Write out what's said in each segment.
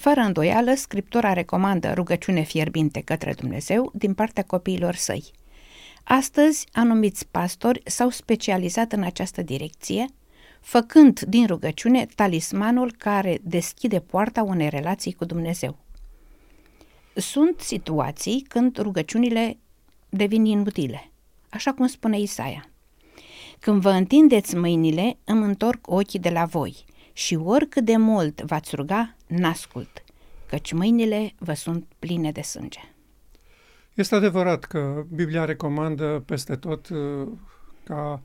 Fără îndoială, Scriptura recomandă rugăciune fierbinte către Dumnezeu din partea copiilor săi. Astăzi, anumiți pastori s-au specializat în această direcție, făcând din rugăciune talismanul care deschide poarta unei relații cu Dumnezeu. Sunt situații când rugăciunile devin inutile, așa cum spune Isaia. Când vă întindeți mâinile, îmi întorc ochii de la voi și oricât de mult v-ați ruga, n-ascult, căci mâinile vă sunt pline de sânge. Este adevărat că Biblia recomandă peste tot uh, ca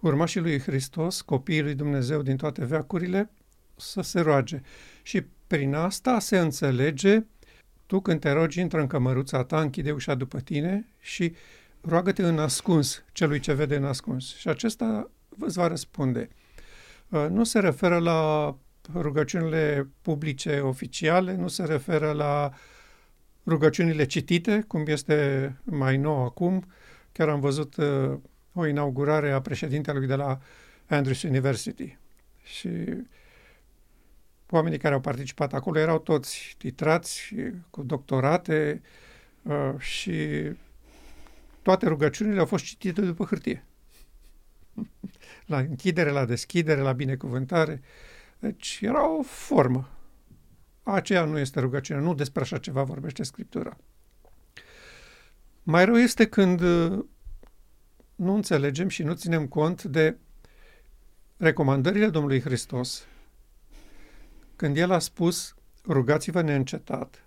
urmașii lui Hristos, copiii lui Dumnezeu din toate veacurile, să se roage. Și prin asta se înțelege, tu când te rogi, intră în cămăruța ta, închide ușa după tine și roagă-te în ascuns celui ce vede în ascuns. Și acesta îți va răspunde. Uh, nu se referă la rugăciunile publice oficiale, nu se referă la rugăciunile citite, cum este mai nou acum. Chiar am văzut uh, o inaugurare a președintelui de la Andrews University. Și oamenii care au participat acolo erau toți titrați cu doctorate uh, și toate rugăciunile au fost citite după hârtie. La închidere, la deschidere, la binecuvântare. Deci era o formă. Aceea nu este rugăciune, nu despre așa ceva vorbește Scriptura. Mai rău este când uh, nu înțelegem și nu ținem cont de recomandările Domnului Hristos când El a spus rugați-vă neîncetat.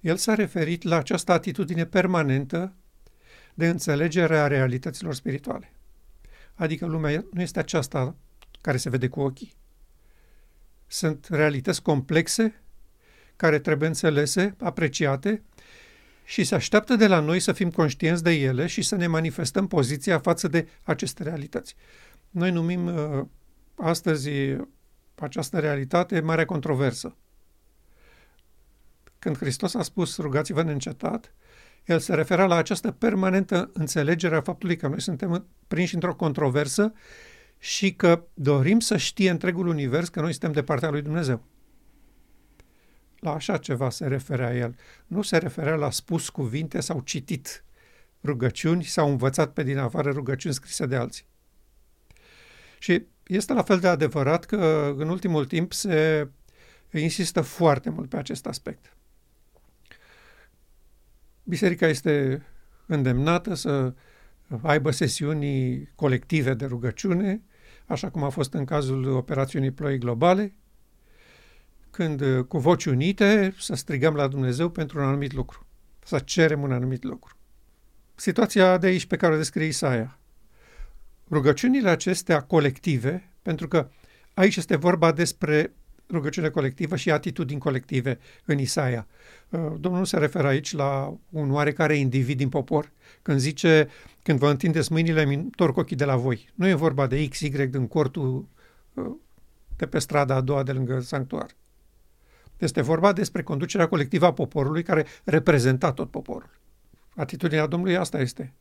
El s-a referit la această atitudine permanentă de înțelegere a realităților spirituale. Adică lumea nu este aceasta care se vede cu ochii. Sunt realități complexe care trebuie înțelese, apreciate și se așteaptă de la noi să fim conștienți de ele și să ne manifestăm poziția față de aceste realități. Noi numim uh, astăzi această realitate mare controversă. Când Hristos a spus rugați-vă neîncetat, el se referea la această permanentă înțelegere a faptului că noi suntem prinși într-o controversă și că dorim să știe întregul univers că noi suntem de partea lui Dumnezeu. La așa ceva se referea el. Nu se referea la spus cuvinte sau citit rugăciuni sau învățat pe din afară rugăciuni scrise de alții. Și este la fel de adevărat că în ultimul timp se insistă foarte mult pe acest aspect. Biserica este îndemnată să aibă sesiuni colective de rugăciune, așa cum a fost în cazul operațiunii Ploi Globale, când cu voci unite să strigăm la Dumnezeu pentru un anumit lucru, să cerem un anumit lucru. Situația de aici pe care o descrie Isaia. Rugăciunile acestea colective, pentru că aici este vorba despre rugăciune colectivă și atitudini colective în Isaia. Uh, Domnul nu se referă aici la un oarecare individ din popor, când zice, când vă întindeți mâinile, îmi întorc ochii de la voi. Nu e vorba de X, Y din cortul uh, de pe strada a doua de lângă sanctuar. Este vorba despre conducerea colectivă a poporului care reprezenta tot poporul. Atitudinea Domnului asta este.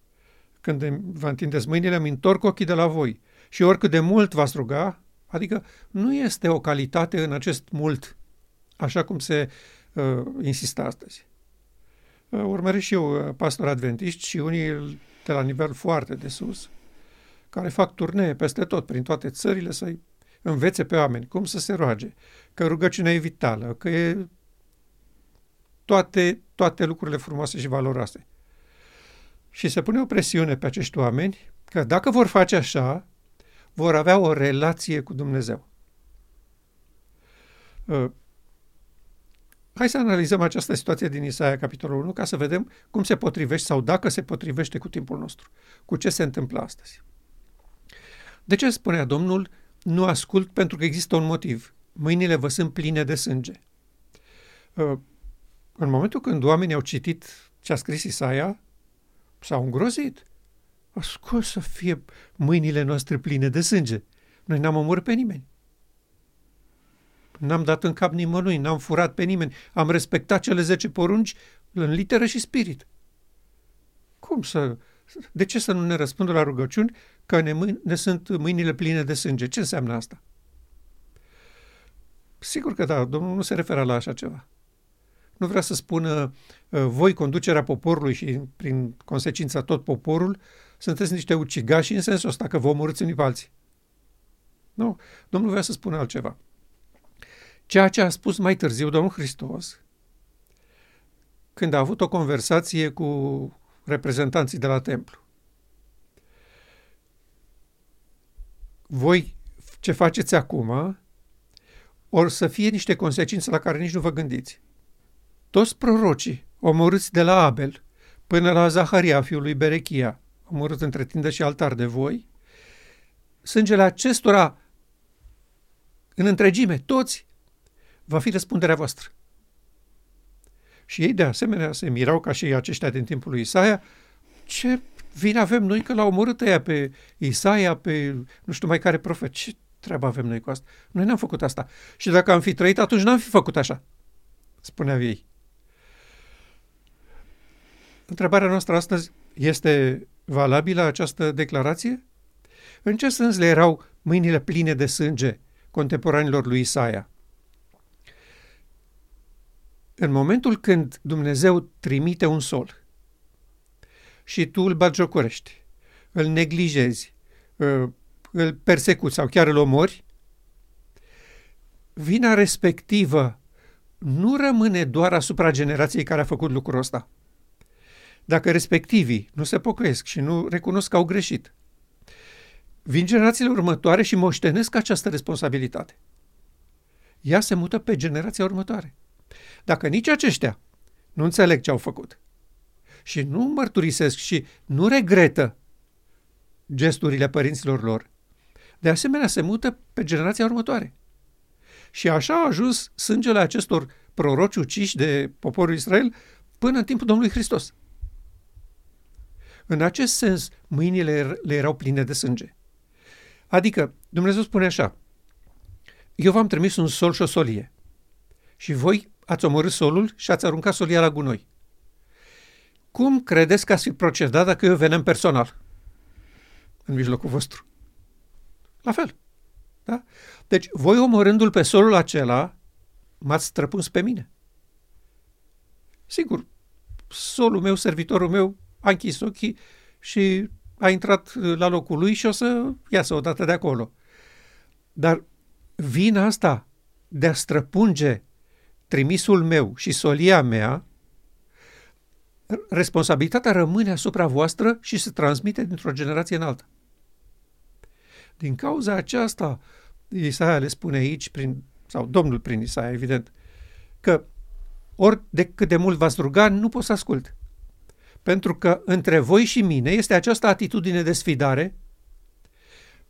Când vă întindeți mâinile, îmi întorc ochii de la voi. Și oricât de mult v-ați ruga, adică nu este o calitate în acest mult, așa cum se uh, insistă astăzi. Uh, urmăresc și eu uh, pastor adventiști și unii de la nivel foarte de sus, care fac turnee peste tot, prin toate țările, să-i învețe pe oameni cum să se roage, că rugăciunea e vitală, că e toate, toate lucrurile frumoase și valoroase. Și se pune o presiune pe acești oameni că dacă vor face așa, vor avea o relație cu Dumnezeu. Uh, hai să analizăm această situație din Isaia, capitolul 1, ca să vedem cum se potrivește sau dacă se potrivește cu timpul nostru, cu ce se întâmplă astăzi. De ce spunea Domnul, nu ascult pentru că există un motiv. Mâinile vă sunt pline de sânge. Uh, în momentul când oamenii au citit ce a scris Isaia, s-au îngrozit. Ascult să fie mâinile noastre pline de sânge. Noi n-am omorât pe nimeni. N-am dat în cap nimănui, n-am furat pe nimeni. Am respectat cele zece porunci în literă și spirit. Cum să... De ce să nu ne răspundă la rugăciuni că ne, mâini, ne sunt mâinile pline de sânge? Ce înseamnă asta? Sigur că da, Domnul nu se referă la așa ceva. Nu vrea să spună uh, voi conducerea poporului și prin consecința tot poporul sunteți niște ucigași în sensul ăsta că vă omorâți unii pe alții. Nu, Domnul vrea să spună altceva. Ceea ce a spus mai târziu Domnul Hristos, când a avut o conversație cu reprezentanții de la templu. Voi ce faceți acum or să fie niște consecințe la care nici nu vă gândiți. Toți prorocii, omorâți de la Abel până la Zaharia, fiul lui Berechia, omorât între tindă și altar de voi, sângele acestora în întregime, toți, va fi răspunderea voastră. Și ei de asemenea se mirau ca și aceștia din timpul lui Isaia, ce vine avem noi că l-au omorât ăia pe Isaia, pe nu știu mai care profet. Ce treabă avem noi cu asta? Noi n-am făcut asta. Și dacă am fi trăit, atunci n-am fi făcut așa, spuneau ei. Întrebarea noastră astăzi este valabilă această declarație? În ce sens le erau mâinile pline de sânge contemporanilor lui Isaia? În momentul când Dumnezeu trimite un sol și tu îl bagiocorești, îl neglijezi, ă, îl persecuți sau chiar îl omori, vina respectivă nu rămâne doar asupra generației care a făcut lucrul ăsta. Dacă respectivii nu se pocăiesc și nu recunosc că au greșit, vin generațiile următoare și moștenesc această responsabilitate. Ea se mută pe generația următoare. Dacă nici aceștia nu înțeleg ce au făcut și nu mărturisesc și nu regretă gesturile părinților lor, de asemenea se mută pe generația următoare. Și așa a ajuns sângele acestor proroci uciși de poporul Israel până în timpul Domnului Hristos. În acest sens, mâinile le erau pline de sânge. Adică, Dumnezeu spune așa, eu v-am trimis un sol și o solie și voi ați omorât solul și ați aruncat solia la gunoi. Cum credeți că ați fi procedat dacă eu veneam personal în mijlocul vostru? La fel. Da? Deci, voi omorându-l pe solul acela, m-ați străpuns pe mine. Sigur, solul meu, servitorul meu, a închis ochii și a intrat la locul lui și o să iasă odată de acolo. Dar vina asta de a străpunge trimisul meu și solia mea, responsabilitatea rămâne asupra voastră și se transmite dintr-o generație în alta. Din cauza aceasta, Isaia le spune aici, prin, sau Domnul prin Isaia, evident, că ori de cât de mult v-ați ruga, nu pot să ascult. Pentru că între voi și mine este această atitudine de sfidare,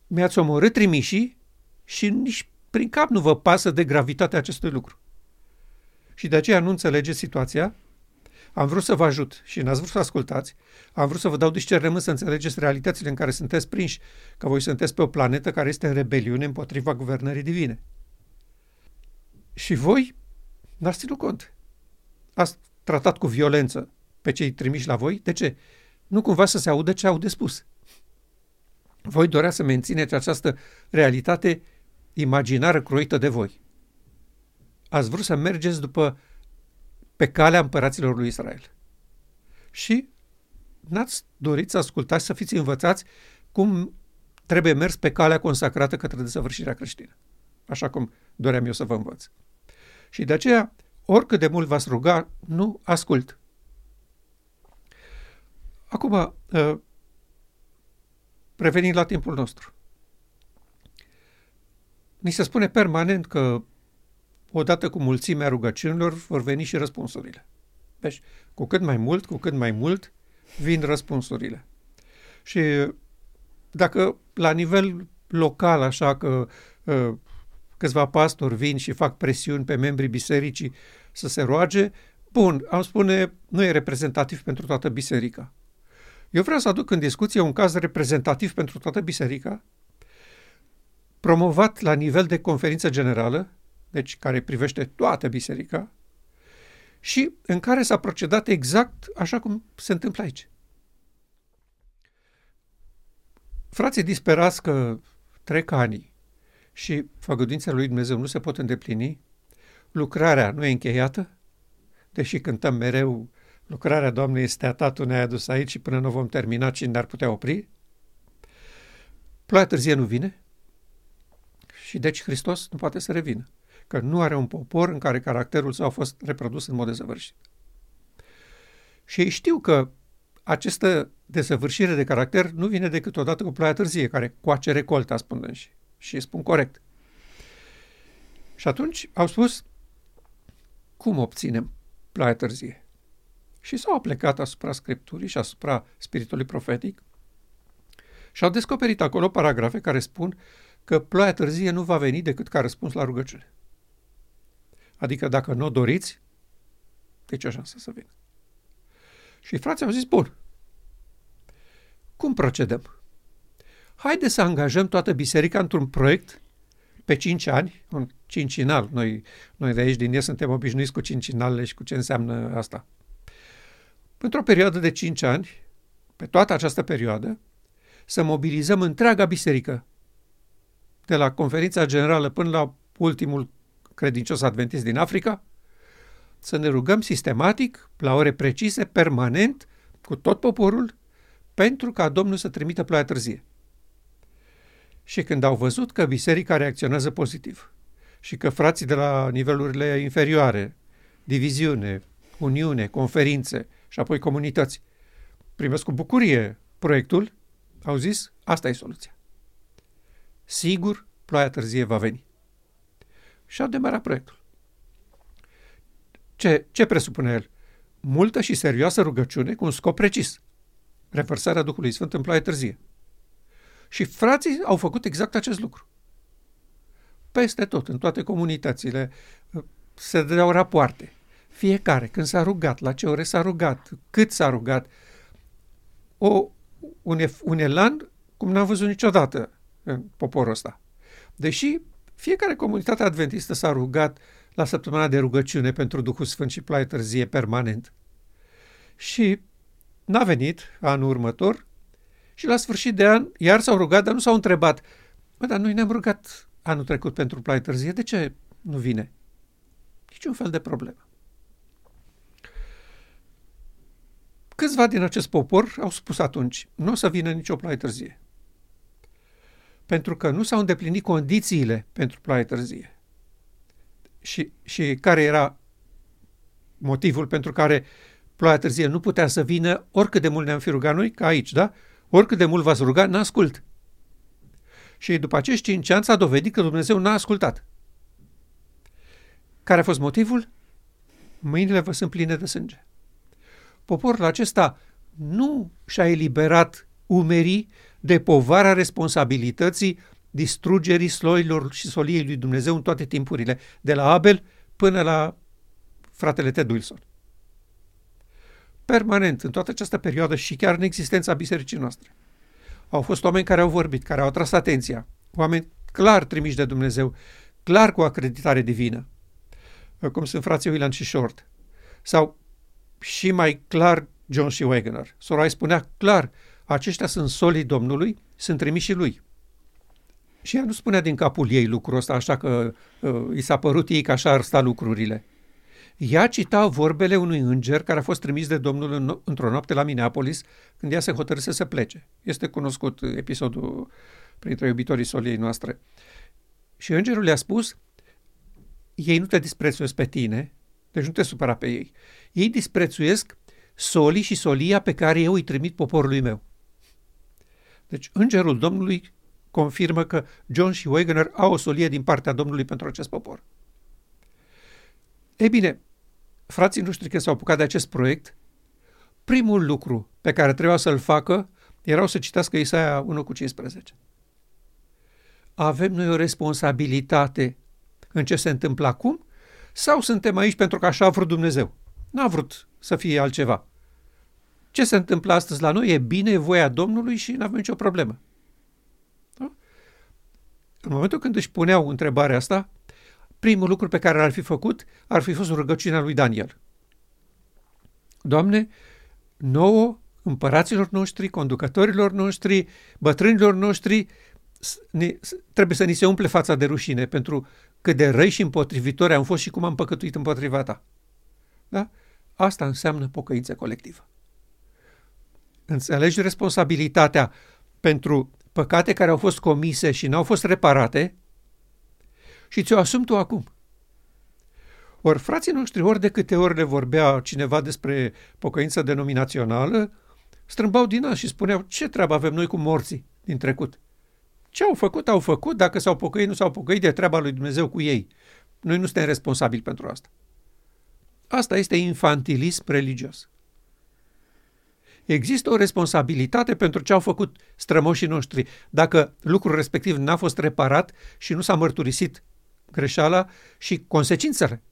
mi-ați omorât trimișii și nici prin cap nu vă pasă de gravitatea acestui lucru. Și de aceea nu înțelegeți situația, am vrut să vă ajut și n-ați vrut să ascultați, am vrut să vă dau discernământ să înțelegeți realitățile în care sunteți prinși, că voi sunteți pe o planetă care este în rebeliune împotriva guvernării divine. Și voi n-ați ținut cont. Ați tratat cu violență pe cei trimiși la voi. De ce? Nu cumva să se audă ce au de spus. Voi dorea să mențineți această realitate imaginară croită de voi ați vrut să mergeți după pe calea împăraților lui Israel. Și n-ați dorit să ascultați, să fiți învățați cum trebuie mers pe calea consacrată către desăvârșirea creștină. Așa cum doream eu să vă învăț. Și de aceea, oricât de mult v-ați ruga, nu ascult. Acum, uh, revenind la timpul nostru. Ni se spune permanent că odată cu mulțimea rugăciunilor vor veni și răspunsurile. Deci, cu cât mai mult, cu cât mai mult, vin răspunsurile. Și dacă la nivel local, așa că uh, câțiva pastori vin și fac presiuni pe membrii bisericii să se roage, bun, am spune, nu e reprezentativ pentru toată biserica. Eu vreau să aduc în discuție un caz reprezentativ pentru toată biserica, promovat la nivel de conferință generală, deci care privește toată biserica, și în care s-a procedat exact așa cum se întâmplă aici. Frații disperați că trec ani și făgăduințele lui Dumnezeu nu se pot îndeplini, lucrarea nu e încheiată, deși cântăm mereu lucrarea Doamnei este a Tatăl ne-a adus aici și până nu vom termina cine ne-ar putea opri. Ploaia târzie nu vine și deci Hristos nu poate să revină, că nu are un popor în care caracterul său a fost reprodus în mod dezăvârșit. Și ei știu că această desăvârșire de caracter nu vine decât odată cu ploaia târzie, care coace recolta, spun și, și spun corect. Și atunci au spus, cum obținem ploaia târzie? Și s-au plecat asupra Scripturii și asupra spiritului profetic și au descoperit acolo paragrafe care spun că ploaia târzie nu va veni decât ca răspuns la rugăciune. Adică dacă nu o doriți, deci o șansă să vină. Și frații au zis, bun, cum procedăm? Haide să angajăm toată biserica într-un proiect pe cinci ani, un cincinal. Noi, noi de aici din el suntem obișnuiți cu cincinalele și cu ce înseamnă asta. Într-o perioadă de cinci ani, pe toată această perioadă, să mobilizăm întreaga biserică, de la conferința generală până la ultimul credincios adventist din Africa, să ne rugăm sistematic, la ore precise, permanent, cu tot poporul, pentru ca Domnul să trimită ploaia târzie. Și când au văzut că biserica reacționează pozitiv și că frații de la nivelurile inferioare, diviziune, uniune, conferințe și apoi comunități primesc cu bucurie proiectul, au zis, asta e soluția. Sigur, ploaia târzie va veni. Și a demarat proiectul. Ce, ce presupune el? Multă și serioasă rugăciune cu un scop precis. Revărsarea Duhului Sfânt în ploaie târzie. Și frații au făcut exact acest lucru. Peste tot, în toate comunitățile, se dădeau rapoarte. Fiecare, când s-a rugat, la ce ore s-a rugat, cât s-a rugat, o, un, un elan cum n-am văzut niciodată în poporul ăsta. Deși fiecare comunitate adventistă s-a rugat la săptămâna de rugăciune pentru Duhul Sfânt și ploaie târzie permanent. Și n-a venit anul următor și la sfârșit de an iar s-au rugat, dar nu s-au întrebat. Bă, dar noi ne-am rugat anul trecut pentru ploaie târzie, de ce nu vine? Niciun fel de problemă. Câțiva din acest popor au spus atunci, nu o să vină nicio ploaie târzie. Pentru că nu s-au îndeplinit condițiile pentru ploaie târzie. Și, și care era motivul pentru care ploaia târzie nu putea să vină oricât de mult ne-am fi rugat noi, ca aici, da? Oricât de mult v-ați rugat, n-ascult. Și după acești cinci ani s-a dovedit că Dumnezeu n-a ascultat. Care a fost motivul? Mâinile vă sunt pline de sânge. Poporul acesta nu și-a eliberat umerii de povara responsabilității distrugerii sloilor și soliei lui Dumnezeu în toate timpurile, de la Abel până la fratele Ted Wilson. Permanent, în toată această perioadă și chiar în existența bisericii noastre. Au fost oameni care au vorbit, care au atras atenția, oameni clar trimiși de Dumnezeu, clar cu acreditare divină, cum sunt frații William și Short, sau și mai clar John și Wagner. Sorai spunea clar, aceștia sunt solii Domnului, sunt trimiși lui. Și ea nu spunea din capul ei lucrul ăsta, așa că uh, i s-a părut ei că așa ar sta lucrurile. Ea cita vorbele unui înger care a fost trimis de Domnul în, într-o noapte la Minneapolis, când ea se hotărâse să plece. Este cunoscut episodul printre iubitorii soliei noastre. Și îngerul le-a spus, ei nu te disprețuiesc pe tine, deci nu te supăra pe ei. Ei disprețuiesc solii și solia pe care eu îi trimit poporului meu. Deci îngerul Domnului confirmă că John și Wagner au o solie din partea Domnului pentru acest popor. Ei bine, frații noștri când s-au apucat de acest proiect, primul lucru pe care trebuia să-l facă erau să citească Isaia 1 cu 15. Avem noi o responsabilitate în ce se întâmplă acum sau suntem aici pentru că așa a vrut Dumnezeu? N-a vrut să fie altceva. Ce se întâmplă astăzi la noi e bine, e voia Domnului și nu avem nicio problemă. Da? În momentul când își puneau întrebarea asta, primul lucru pe care l-ar fi făcut ar fi fost rugăciunea lui Daniel. Doamne, nouă, împăraților noștri, conducătorilor noștri, bătrânilor noștri, ne, trebuie să ni se umple fața de rușine pentru cât de răi și împotrivitori am fost și cum am păcătuit împotriva ta. Da? Asta înseamnă pocăință colectivă. Înțelegi responsabilitatea pentru păcate care au fost comise și n-au fost reparate și ți-o asumi tu acum. Ori frații noștri, ori de câte ori le vorbea cineva despre pocăință denominațională, strâmbau din nas și spuneau ce treabă avem noi cu morții din trecut. Ce au făcut, au făcut, dacă s-au pocăit, nu s-au pocăit, de treaba lui Dumnezeu cu ei. Noi nu suntem responsabili pentru asta. Asta este infantilism religios. Există o responsabilitate pentru ce au făcut strămoșii noștri. Dacă lucrul respectiv n-a fost reparat și nu s-a mărturisit greșeala și consecințele.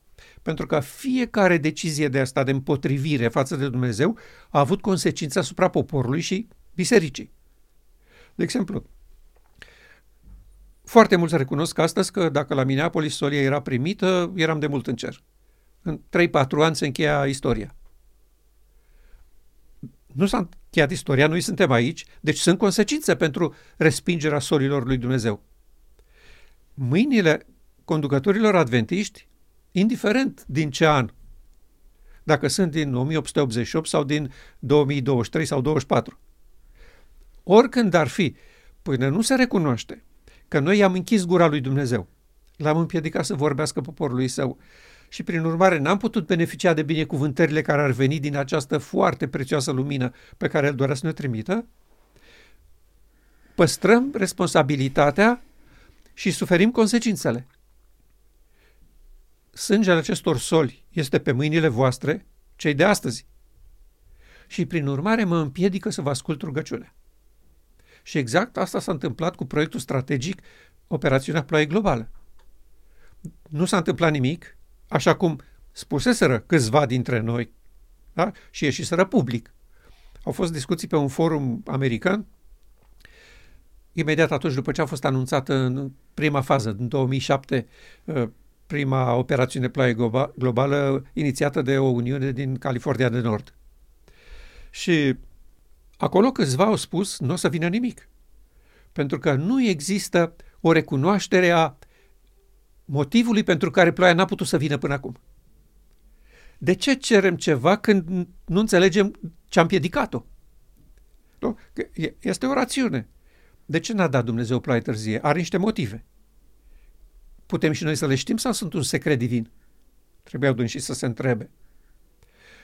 Pentru că fiecare decizie de asta de împotrivire față de Dumnezeu a avut consecințe asupra poporului și bisericii. De exemplu, foarte mulți recunosc astăzi că dacă la Minneapolis solia era primită, eram de mult în cer. În 3-4 ani se încheia istoria. Nu s-a încheiat istoria, noi suntem aici, deci sunt consecințe pentru respingerea solilor lui Dumnezeu. Mâinile conducătorilor adventiști, indiferent din ce an, dacă sunt din 1888 sau din 2023 sau 2024, oricând ar fi, până nu se recunoaște că noi i-am închis gura lui Dumnezeu, l-am împiedicat să vorbească poporului său și prin urmare n-am putut beneficia de binecuvântările care ar veni din această foarte prețioasă lumină pe care el dorea să ne trimită, păstrăm responsabilitatea și suferim consecințele. Sângele acestor soli este pe mâinile voastre, cei de astăzi. Și prin urmare mă împiedică să vă ascult rugăciunea. Și exact asta s-a întâmplat cu proiectul strategic Operațiunea Ploaie Globală. Nu s-a întâmplat nimic, așa cum spuseseră câțiva dintre noi da? și ieșiseră public. Au fost discuții pe un forum american imediat atunci după ce a fost anunțată în prima fază, în 2007, uh, prima operațiune ploaie globală inițiată de o Uniune din California de Nord. Și acolo câțiva au spus nu o să vină nimic. Pentru că nu există o recunoaștere a motivului pentru care ploaia n-a putut să vină până acum. De ce cerem ceva când nu înțelegem ce am piedicat-o? Nu? Este o rațiune. De ce n-a dat Dumnezeu ploaie târzie? Are niște motive. Putem și noi să le știm sau sunt un secret divin? Trebuiau și să se întrebe.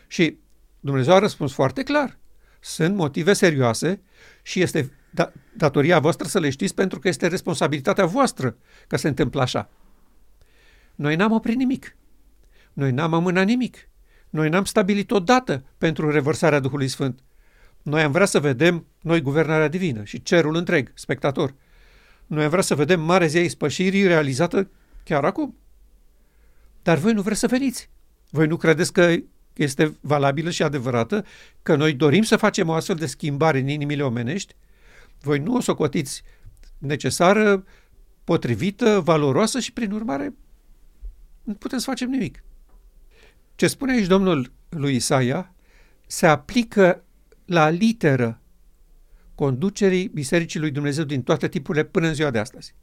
Și Dumnezeu a răspuns foarte clar. Sunt motive serioase și este da- datoria voastră să le știți pentru că este responsabilitatea voastră că se întâmplă așa. Noi n-am oprit nimic. Noi n-am amânat nimic. Noi n-am stabilit o dată pentru revărsarea Duhului Sfânt. Noi am vrea să vedem noi guvernarea divină și cerul întreg, spectator. Noi am vrea să vedem Marea Zi a Ispășirii realizată chiar acum. Dar voi nu vreți să veniți. Voi nu credeți că este valabilă și adevărată, că noi dorim să facem o astfel de schimbare în inimile omenești? Voi nu o socotiți necesară, potrivită, valoroasă și, prin urmare, nu putem să facem nimic. Ce spune aici domnul lui Isaia se aplică la literă conducerii Bisericii lui Dumnezeu din toate tipurile până în ziua de astăzi.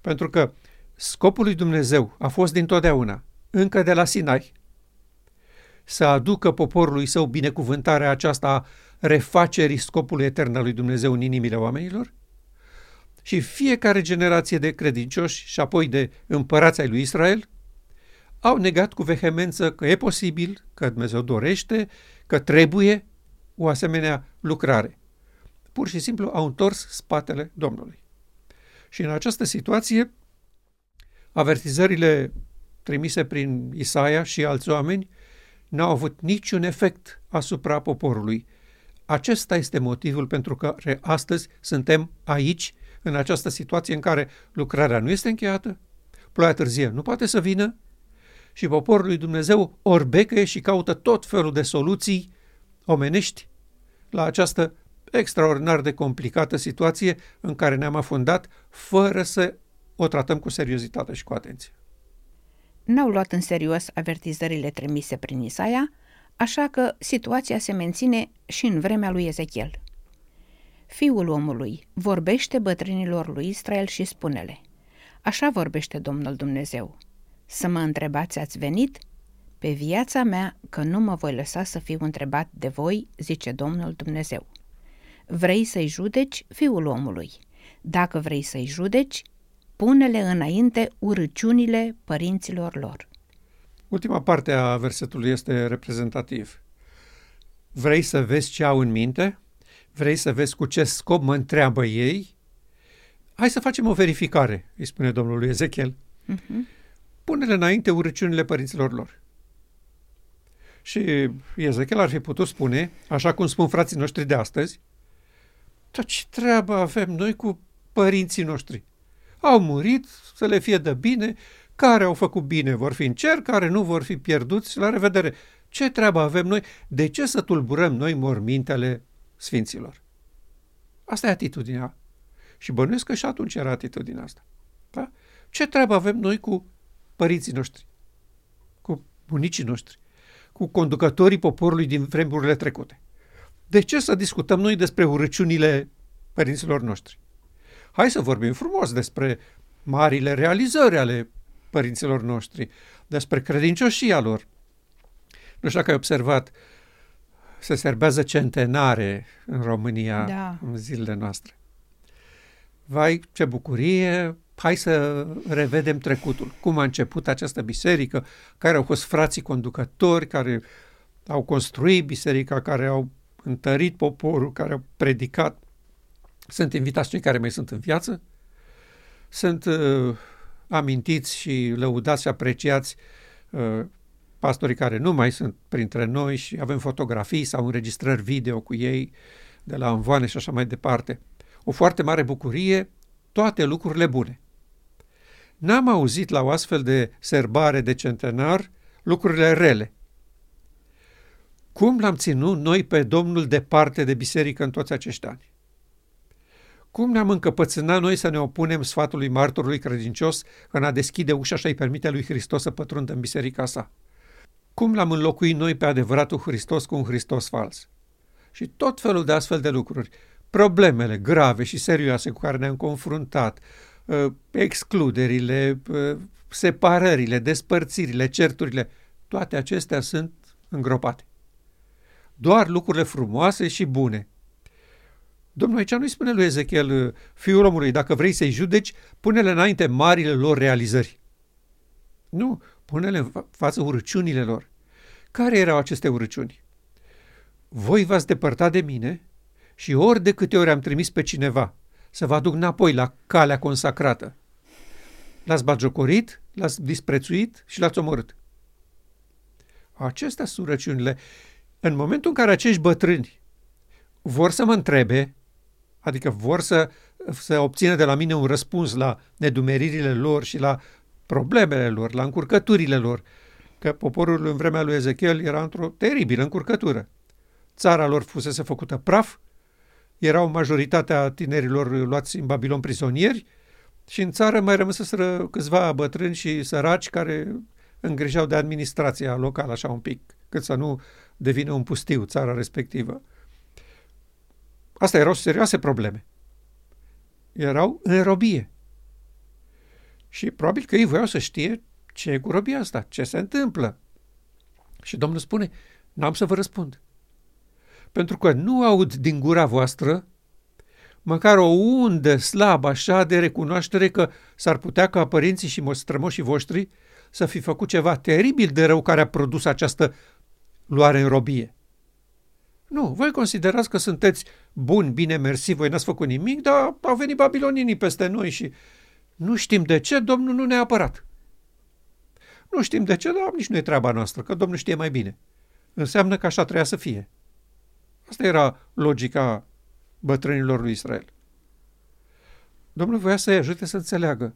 Pentru că scopul lui Dumnezeu a fost dintotdeauna, încă de la Sinai, să aducă poporului său binecuvântarea aceasta a refacerii scopului etern al lui Dumnezeu în inimile oamenilor și fiecare generație de credincioși și apoi de împărați ai lui Israel au negat cu vehemență că e posibil, că Dumnezeu dorește, că trebuie o asemenea lucrare. Pur și simplu au întors spatele Domnului. Și în această situație, avertizările trimise prin Isaia și alți oameni n-au avut niciun efect asupra poporului. Acesta este motivul pentru care astăzi suntem aici, în această situație în care lucrarea nu este încheiată, ploaia târzie nu poate să vină și poporul lui Dumnezeu orbecă și caută tot felul de soluții omenești la această extraordinar de complicată situație în care ne-am afundat fără să o tratăm cu seriozitate și cu atenție. N-au luat în serios avertizările trimise prin Isaia, așa că situația se menține și în vremea lui Ezechiel. Fiul omului vorbește bătrânilor lui Israel și spune-le, Așa vorbește Domnul Dumnezeu. Să mă întrebați ați venit? Pe viața mea că nu mă voi lăsa să fiu întrebat de voi, zice Domnul Dumnezeu. Vrei să-i judeci, fiul omului. Dacă vrei să-i judeci, pune-le înainte urăciunile părinților lor. Ultima parte a versetului este reprezentativ. Vrei să vezi ce au în minte? Vrei să vezi cu ce scop mă întreabă ei? Hai să facem o verificare, îi spune domnul lui Ezechiel. Uh-huh. Pune-le înainte urăciunile părinților lor. Și Ezechiel ar fi putut spune, așa cum spun frații noștri de astăzi, dar ce treabă avem noi cu părinții noștri? Au murit, să le fie de bine, care au făcut bine vor fi în cer, care nu vor fi pierduți, la revedere. Ce treabă avem noi? De ce să tulburăm noi mormintele sfinților? Asta e atitudinea. Și bănuiesc că și atunci era atitudinea asta. Da? Ce treabă avem noi cu părinții noștri? Cu bunicii noștri? Cu conducătorii poporului din vremurile trecute? De ce să discutăm noi despre urăciunile părinților noștri? Hai să vorbim frumos despre marile realizări ale părinților noștri, despre credincioșia lor. Nu știu dacă ai observat, se serbează centenare în România da. în zilele noastre. Vai, ce bucurie! Hai să revedem trecutul. Cum a început această biserică, care au fost frații conducători, care au construit biserica, care au întărit poporul, care au predicat. Sunt invitați cei care mai sunt în viață. Sunt uh, amintiți și lăudați și apreciați uh, pastorii care nu mai sunt printre noi și avem fotografii sau înregistrări video cu ei de la învoane și așa mai departe. O foarte mare bucurie, toate lucrurile bune. N-am auzit la o astfel de serbare de centenar lucrurile rele. Cum l-am ținut noi pe Domnul departe de biserică în toți acești ani? Cum ne-am încăpățânat noi să ne opunem sfatului martorului credincios în a deschide ușa și a-i permite lui Hristos să pătrundă în biserica sa? Cum l-am înlocuit noi pe adevăratul Hristos cu un Hristos fals? Și tot felul de astfel de lucruri. Problemele grave și serioase cu care ne-am confruntat, ă, excluderile, ă, separările, despărțirile, certurile, toate acestea sunt îngropate. Doar lucrurile frumoase și bune – Domnul aici nu-i spune lui Ezechiel, fiul omului, dacă vrei să-i judeci, pune-le înainte marile lor realizări. Nu, pune-le în față urăciunile lor. Care erau aceste urăciuni? Voi v-ați depărtat de mine și ori de câte ori am trimis pe cineva să vă aduc înapoi la calea consacrată, l-ați bagiocorit, l-ați disprețuit și l-ați omorât. Acestea sunt urăciunile. În momentul în care acești bătrâni vor să mă întrebe adică vor să, să obțină de la mine un răspuns la nedumeririle lor și la problemele lor, la încurcăturile lor, că poporul în vremea lui Ezechiel era într-o teribilă încurcătură. Țara lor fusese făcută praf, erau majoritatea tinerilor luați în Babilon prizonieri și în țară mai rămăseseră câțiva bătrâni și săraci care îngrijau de administrația locală așa un pic, cât să nu devină un pustiu țara respectivă. Asta erau serioase probleme. Erau în robie. Și probabil că ei voiau să știe ce e cu robia asta, ce se întâmplă. Și Domnul spune, n-am să vă răspund. Pentru că nu aud din gura voastră măcar o undă slabă așa de recunoaștere că s-ar putea ca părinții și strămoșii voștri să fi făcut ceva teribil de rău care a produs această luare în robie. Nu, voi considerați că sunteți buni, bine, mersi, voi n-ați făcut nimic, dar au venit babilonienii peste noi și nu știm de ce Domnul nu ne-a apărat. Nu știm de ce, dar nici nu e treaba noastră, că Domnul știe mai bine. Înseamnă că așa trebuia să fie. Asta era logica bătrânilor lui Israel. Domnul voia să-i ajute să înțeleagă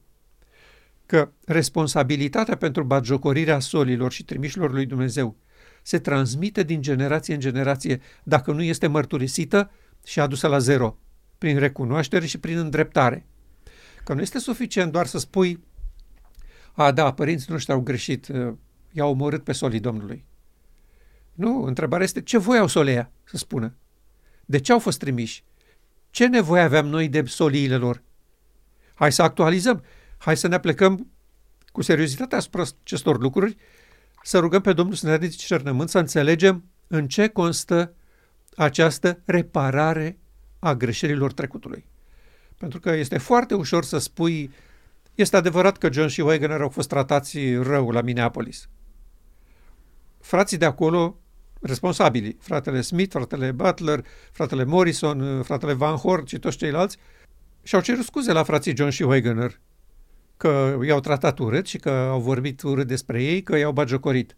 că responsabilitatea pentru batjocorirea solilor și trimișilor lui Dumnezeu se transmite din generație în generație dacă nu este mărturisită și adusă la zero, prin recunoaștere și prin îndreptare. Că nu este suficient doar să spui, a, da, părinții noștri au greșit, uh, i-au omorât pe solii Domnului. Nu, întrebarea este ce voiau soleia să spună? De ce au fost trimiși? Ce nevoie aveam noi de soliile lor? Hai să actualizăm. Hai să ne aplecăm cu seriozitate asupra acestor lucruri, să rugăm pe Domnul să ne dea discernământ, să înțelegem în ce constă această reparare a greșelilor trecutului. Pentru că este foarte ușor să spui, este adevărat că John și Wagner au fost tratați rău la Minneapolis. Frații de acolo, responsabili, fratele Smith, fratele Butler, fratele Morrison, fratele Van Hort și toți ceilalți, și-au cerut scuze la frații John și Wagner că i-au tratat urât și că au vorbit urât despre ei, că i-au bagiocorit.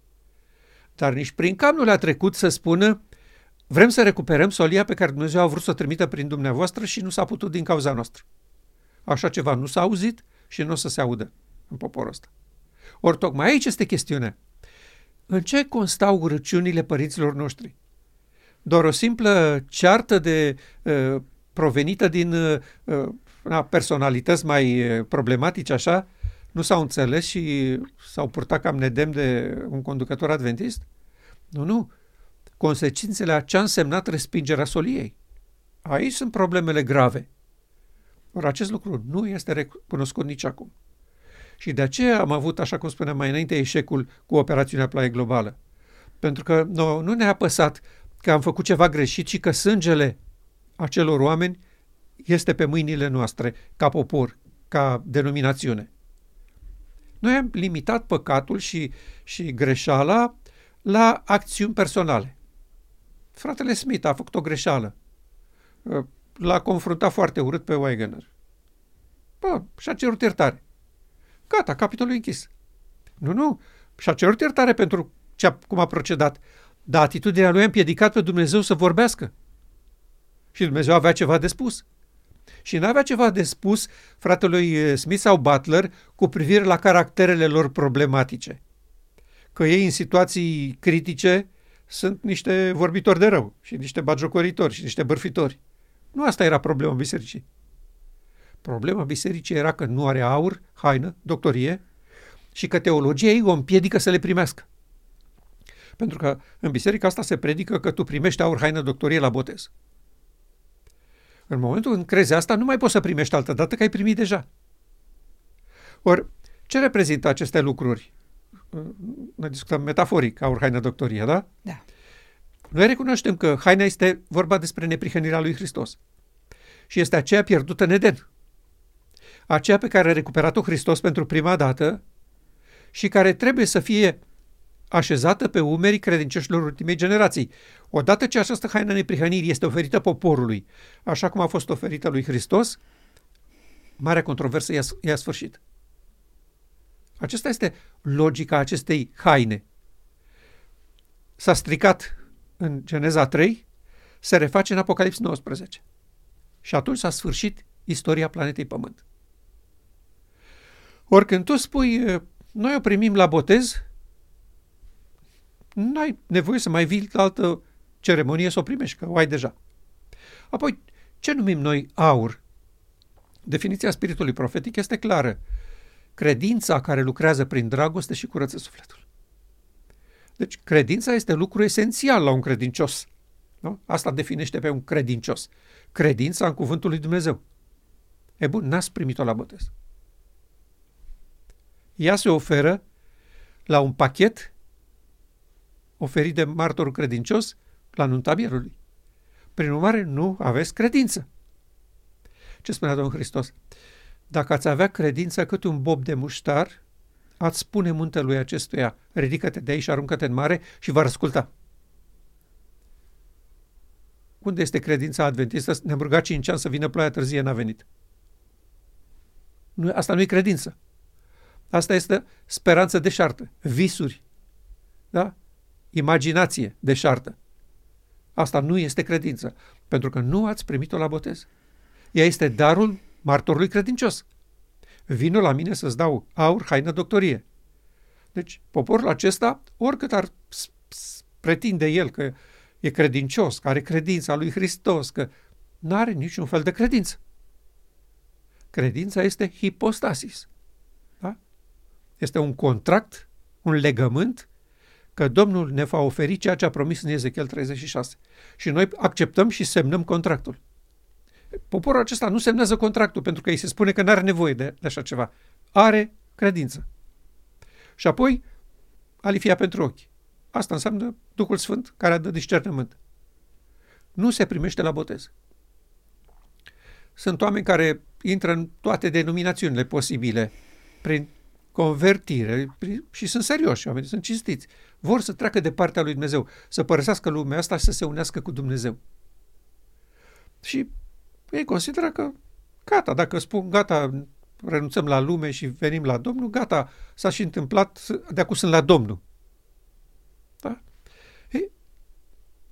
Dar nici prin cap nu le-a trecut să spună vrem să recuperăm solia pe care Dumnezeu a vrut să o trimită prin dumneavoastră și nu s-a putut din cauza noastră. Așa ceva nu s-a auzit și nu o să se audă în poporul ăsta. Ori tocmai aici este chestiunea. În ce constau urăciunile părinților noștri? Doar o simplă ceartă de uh, provenită din uh, personalități mai problematice așa, nu s-au înțeles și s-au purtat cam nedem de un conducător adventist? Nu, nu. Consecințele a ce a însemnat respingerea soliei. Aici sunt problemele grave. Ori acest lucru nu este recunoscut nici acum. Și de aceea am avut, așa cum spuneam mai înainte, eșecul cu operațiunea Ploaie Globală. Pentru că nu, nu ne-a apăsat că am făcut ceva greșit și că sângele acelor oameni este pe mâinile noastre, ca popor, ca denominațiune. Noi am limitat păcatul și, și greșeala la acțiuni personale. Fratele Smith a făcut o greșeală. L-a confruntat foarte urât pe Wagner. Bă, și-a cerut iertare. Gata, capitolul închis. Nu, nu, și-a cerut iertare pentru ce, cum a procedat, dar atitudinea lui a împiedicat pe Dumnezeu să vorbească. Și Dumnezeu avea ceva de spus și n-avea ceva de spus fratelui eh, Smith sau Butler cu privire la caracterele lor problematice. Că ei în situații critice sunt niște vorbitori de rău și niște bagiocoritori și niște bărfitori. Nu asta era problema bisericii. Problema bisericii era că nu are aur, haină, doctorie și că teologia ei o împiedică să le primească. Pentru că în biserica asta se predică că tu primești aur, haină, doctorie la botez. În momentul când crezi asta, nu mai poți să primești altă dată că ai primit deja. Ori, ce reprezintă aceste lucruri? Noi discutăm metaforic, aur, haină, doctorie, da? Da. Noi recunoaștem că haina este vorba despre neprihănirea lui Hristos. Și este aceea pierdută în Eden. Aceea pe care a recuperat-o Hristos pentru prima dată și care trebuie să fie așezată pe umerii credincioșilor ultimei generații. Odată ce această haină neprihănirii este oferită poporului, așa cum a fost oferită lui Hristos, marea controversă i-a, i-a sfârșit. Acesta este logica acestei haine. S-a stricat în Geneza 3, se reface în Apocalips 19. Și atunci s-a sfârșit istoria planetei Pământ. Ori când tu spui, noi o primim la botez, nu ai nevoie să mai vii la altă ceremonie să o primești, că o ai deja. Apoi, ce numim noi aur? Definiția spiritului profetic este clară. Credința care lucrează prin dragoste și curăță sufletul. Deci, credința este lucru esențial la un credincios. Nu? Asta definește pe un credincios. Credința în cuvântul lui Dumnezeu. E bun, n-ați primit-o la botez. Ea se oferă la un pachet oferit de martorul credincios la nunta mierului. Prin urmare, nu aveți credință. Ce spunea Domnul Hristos? Dacă ați avea credință cât un bob de muștar, ați spune muntelui acestuia, ridică-te de aici și aruncă-te în mare și va asculta. Unde este credința adventistă? Ne-am rugat cinci ani să vină ploaia târzie, n-a venit. Nu, asta nu e credință. Asta este speranță deșartă, visuri. Da? imaginație deșartă. Asta nu este credință, pentru că nu ați primit-o la botez. Ea este darul martorului credincios. Vino la mine să-ți dau aur, haină, doctorie. Deci, poporul acesta, oricât ar pretinde el că e credincios, că are credința lui Hristos, că nu are niciun fel de credință. Credința este hipostasis. Da? Este un contract, un legământ că Domnul ne va oferi ceea ce a promis în Ezechiel 36. Și noi acceptăm și semnăm contractul. Poporul acesta nu semnează contractul pentru că îi se spune că nu are nevoie de, de așa ceva. are credință. Și apoi, alifia pentru ochi. Asta înseamnă Duhul Sfânt care dă discernământ. Nu se primește la botez. Sunt oameni care intră în toate denominațiunile posibile prin convertire și sunt serioși, oamenii sunt cinstiți. Vor să treacă de partea lui Dumnezeu, să părăsească lumea asta și să se unească cu Dumnezeu. Și ei consideră că gata, dacă spun gata, renunțăm la lume și venim la Domnul, gata, s-a și întâmplat, de acum sunt la Domnul. Da? Ei,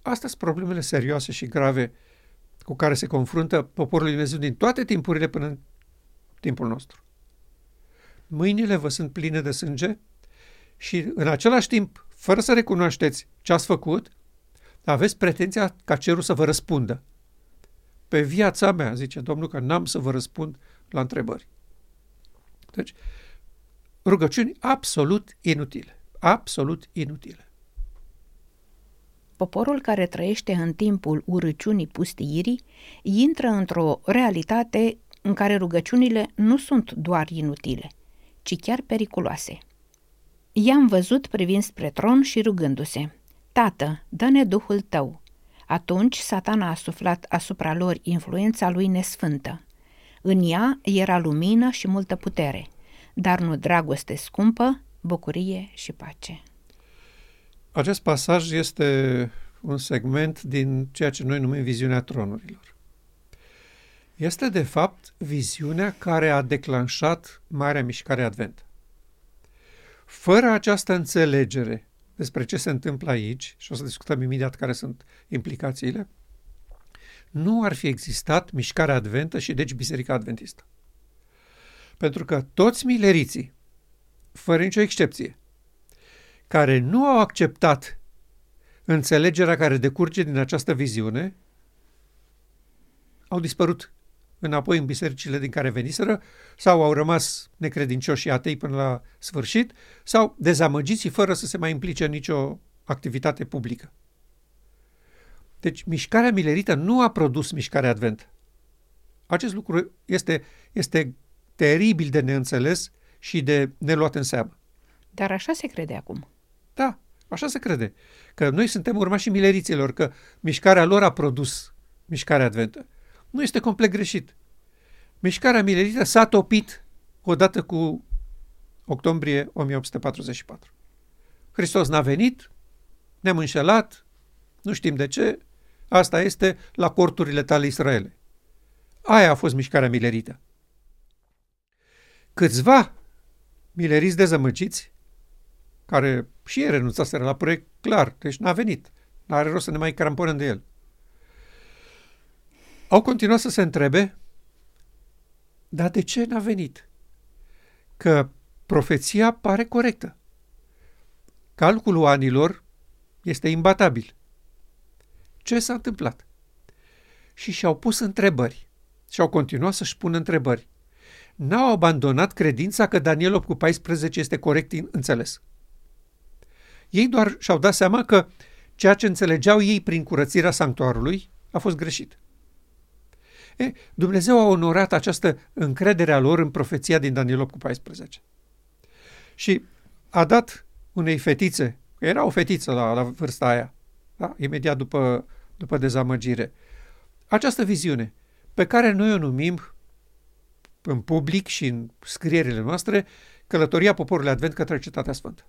astea sunt problemele serioase și grave cu care se confruntă poporul lui Dumnezeu din toate timpurile până în timpul nostru. Mâinile vă sunt pline de sânge și în același timp, fără să recunoașteți ce ați făcut, aveți pretenția ca cerul să vă răspundă. Pe viața mea, zice Domnul, că n-am să vă răspund la întrebări. Deci, rugăciuni absolut inutile. Absolut inutile. Poporul care trăiește în timpul urăciunii pustiirii intră într-o realitate în care rugăciunile nu sunt doar inutile, ci chiar periculoase. I-am văzut privind spre tron și rugându-se, Tată, dă-ne Duhul tău. Atunci satana a suflat asupra lor influența lui nesfântă. În ea era lumină și multă putere, dar nu dragoste scumpă, bucurie și pace. Acest pasaj este un segment din ceea ce noi numim viziunea tronurilor. Este, de fapt, viziunea care a declanșat Marea Mișcare Advent. Fără această înțelegere despre ce se întâmplă aici, și o să discutăm imediat care sunt implicațiile, nu ar fi existat mișcarea adventă și deci Biserica Adventistă. Pentru că toți mileriții, fără nicio excepție, care nu au acceptat înțelegerea care decurge din această viziune, au dispărut înapoi în bisericile din care veniseră, sau au rămas necredincioși și atei până la sfârșit, sau dezamăgiți fără să se mai implice în nicio activitate publică. Deci, mișcarea milerită nu a produs mișcarea advent. Acest lucru este, este teribil de neînțeles și de neluat în seamă. Dar așa se crede acum. Da, așa se crede. Că noi suntem urmașii mileriților, că mișcarea lor a produs mișcarea adventă. Nu este complet greșit. Mișcarea milerită s-a topit odată cu octombrie 1844. Hristos n-a venit, ne-am înșelat, nu știm de ce, asta este la corturile tale Israele. Aia a fost mișcarea milerită. Câțiva mileriți dezamăgiți, care și ei renunțaseră la proiect clar, deci n-a venit, n-are rost să ne mai cramponăm de el. Au continuat să se întrebe, dar de ce n-a venit? Că profeția pare corectă. Calculul anilor este imbatabil. Ce s-a întâmplat? Și și-au pus întrebări și au continuat să-și pună întrebări. N-au abandonat credința că Daniel 8 cu 14 este corect înțeles. Ei doar și-au dat seama că ceea ce înțelegeau ei prin curățirea sanctuarului a fost greșit. E, Dumnezeu a onorat această încredere a lor în profeția din Daniel 8 cu 14. Și a dat unei fetițe, era o fetiță la, la vârsta aia, da? imediat după, după dezamăgire, această viziune pe care noi o numim în public și în scrierile noastre călătoria poporului Advent către Cetatea Sfântă.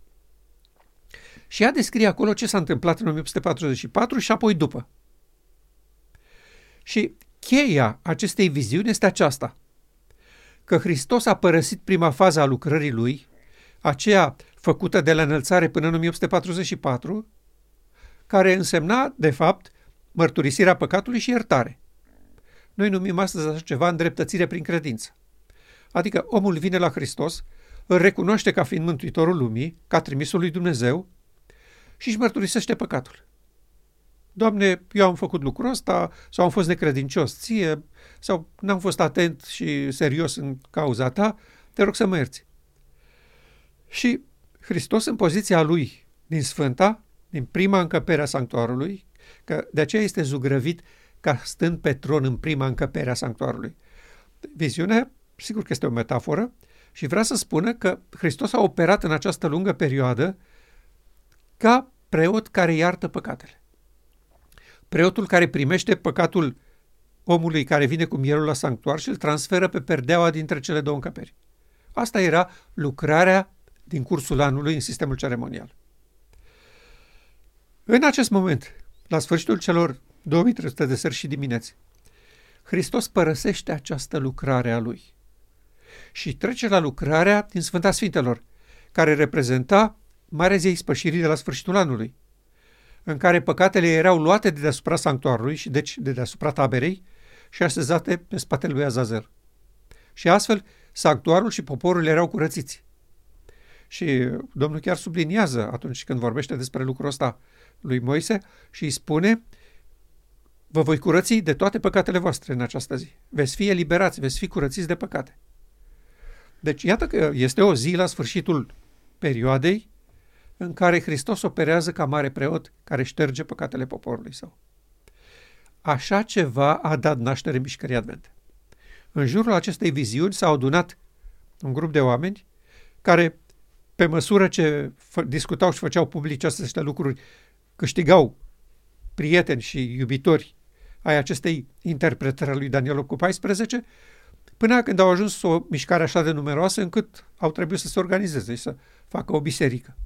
Și ea descrie acolo ce s-a întâmplat în 1844 și apoi după. Și cheia acestei viziuni este aceasta, că Hristos a părăsit prima fază a lucrării lui, aceea făcută de la înălțare până în 1844, care însemna, de fapt, mărturisirea păcatului și iertare. Noi numim astăzi așa ceva îndreptățire prin credință. Adică omul vine la Hristos, îl recunoaște ca fiind mântuitorul lumii, ca trimisul lui Dumnezeu și își mărturisește păcatul. Doamne, eu am făcut lucrul ăsta sau am fost necredincios ție sau n-am fost atent și serios în cauza ta, te rog să mă ierți. Și Hristos în poziția lui din Sfânta, din prima încăpere a sanctuarului, că de aceea este zugrăvit ca stând pe tron în prima încăpere a sanctuarului. Viziunea, sigur că este o metaforă, Și vrea să spună că Hristos a operat în această lungă perioadă ca preot care iartă păcatele. Preotul care primește păcatul omului care vine cu mielul la sanctuar și îl transferă pe perdeaua dintre cele două încăperi. Asta era lucrarea din cursul anului în sistemul ceremonial. În acest moment, la sfârșitul celor 2300 de seri și dimineți, Hristos părăsește această lucrare a lui și trece la lucrarea din Sfânta Sfintelor, care reprezenta Marea Zei Spășirii de la sfârșitul anului, în care păcatele erau luate de deasupra sanctuarului și deci de deasupra taberei și așezate pe spatele lui Azazel. Și astfel, sanctuarul și poporul erau curățiți. Și Domnul chiar subliniază atunci când vorbește despre lucrul ăsta lui Moise și îi spune vă voi curăți de toate păcatele voastre în această zi. Veți fi eliberați, veți fi curățiți de păcate. Deci iată că este o zi la sfârșitul perioadei în care Hristos operează ca mare preot care șterge păcatele poporului său. Așa ceva a dat naștere mișcării Advente. În jurul acestei viziuni s-au adunat un grup de oameni care, pe măsură ce discutau și făceau publice aceste lucruri, câștigau prieteni și iubitori ai acestei interpretări a lui Daniel cu 14, până când au ajuns o mișcare așa de numeroasă încât au trebuit să se organizeze și să facă o biserică.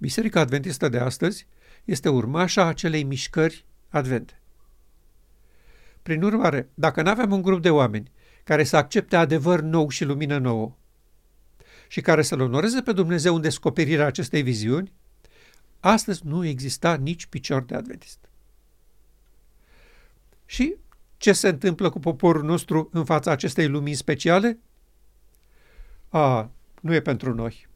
Biserica Adventistă de astăzi este urmașa acelei mișcări advente. Prin urmare, dacă nu avem un grup de oameni care să accepte adevăr nou și lumină nouă și care să-L onoreze pe Dumnezeu în descoperirea acestei viziuni, astăzi nu exista nici picior de adventist. Și ce se întâmplă cu poporul nostru în fața acestei lumini speciale? A, nu e pentru noi.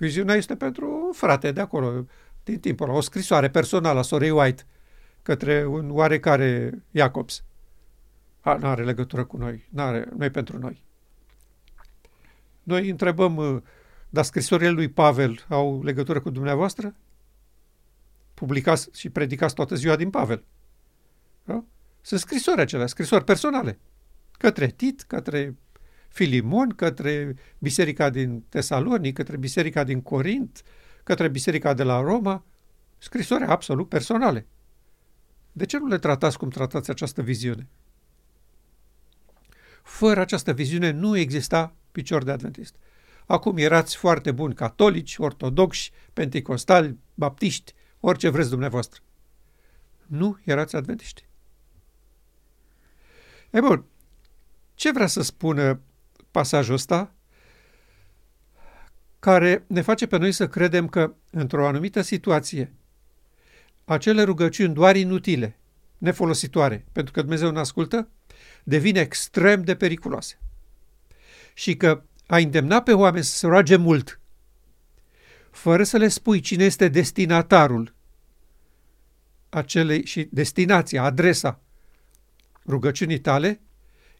Viziunea este pentru un frate de acolo, din timpul ăla, o scrisoare personală a sorei White către un oarecare Jacobs. A, nu are legătură cu noi, nu are, nu e pentru noi. Noi întrebăm, uh, dar scrisorile lui Pavel au legătură cu dumneavoastră? Publicați și predicați toată ziua din Pavel. Da? Sunt scrisori acelea, scrisori personale. Către Tit, către Filimon, către biserica din Tesalonic, către biserica din Corint, către biserica de la Roma, scrisori absolut personale. De ce nu le tratați cum tratați această viziune? Fără această viziune nu exista picior de adventist. Acum erați foarte buni catolici, ortodoxi, pentecostali, baptiști, orice vreți dumneavoastră. Nu erați adventiști. E bun, ce vrea să spună pasajul ăsta? Care ne face pe noi să credem că, într-o anumită situație, acele rugăciuni doar inutile, nefolositoare, pentru că Dumnezeu nu ascultă, devin extrem de periculoase. Și că a îndemna pe oameni să se roage mult, fără să le spui cine este destinatarul acelei și destinația, adresa rugăciunii tale,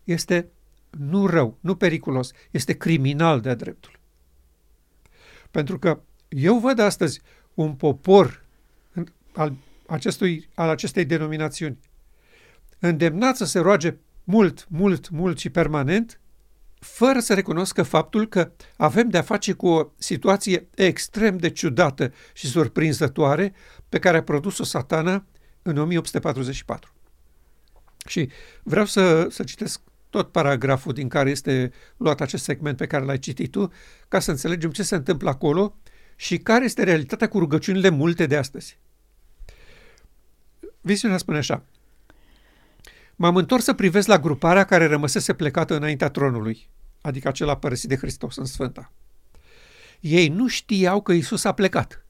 este nu rău, nu periculos, este criminal de dreptul. Pentru că eu văd astăzi un popor al, acestui, al acestei denominațiuni îndemnat să se roage mult, mult, mult și permanent, fără să recunoscă faptul că avem de-a face cu o situație extrem de ciudată și surprinzătoare pe care a produs-o satana în 1844. Și vreau să, să citesc tot paragraful din care este luat acest segment pe care l-ai citit tu, ca să înțelegem ce se întâmplă acolo și care este realitatea cu rugăciunile multe de astăzi. Viziunea spune așa. M-am întors să privesc la gruparea care rămăsese plecată înaintea tronului, adică acela părăsit de Hristos în Sfânta. Ei nu știau că Isus a plecat.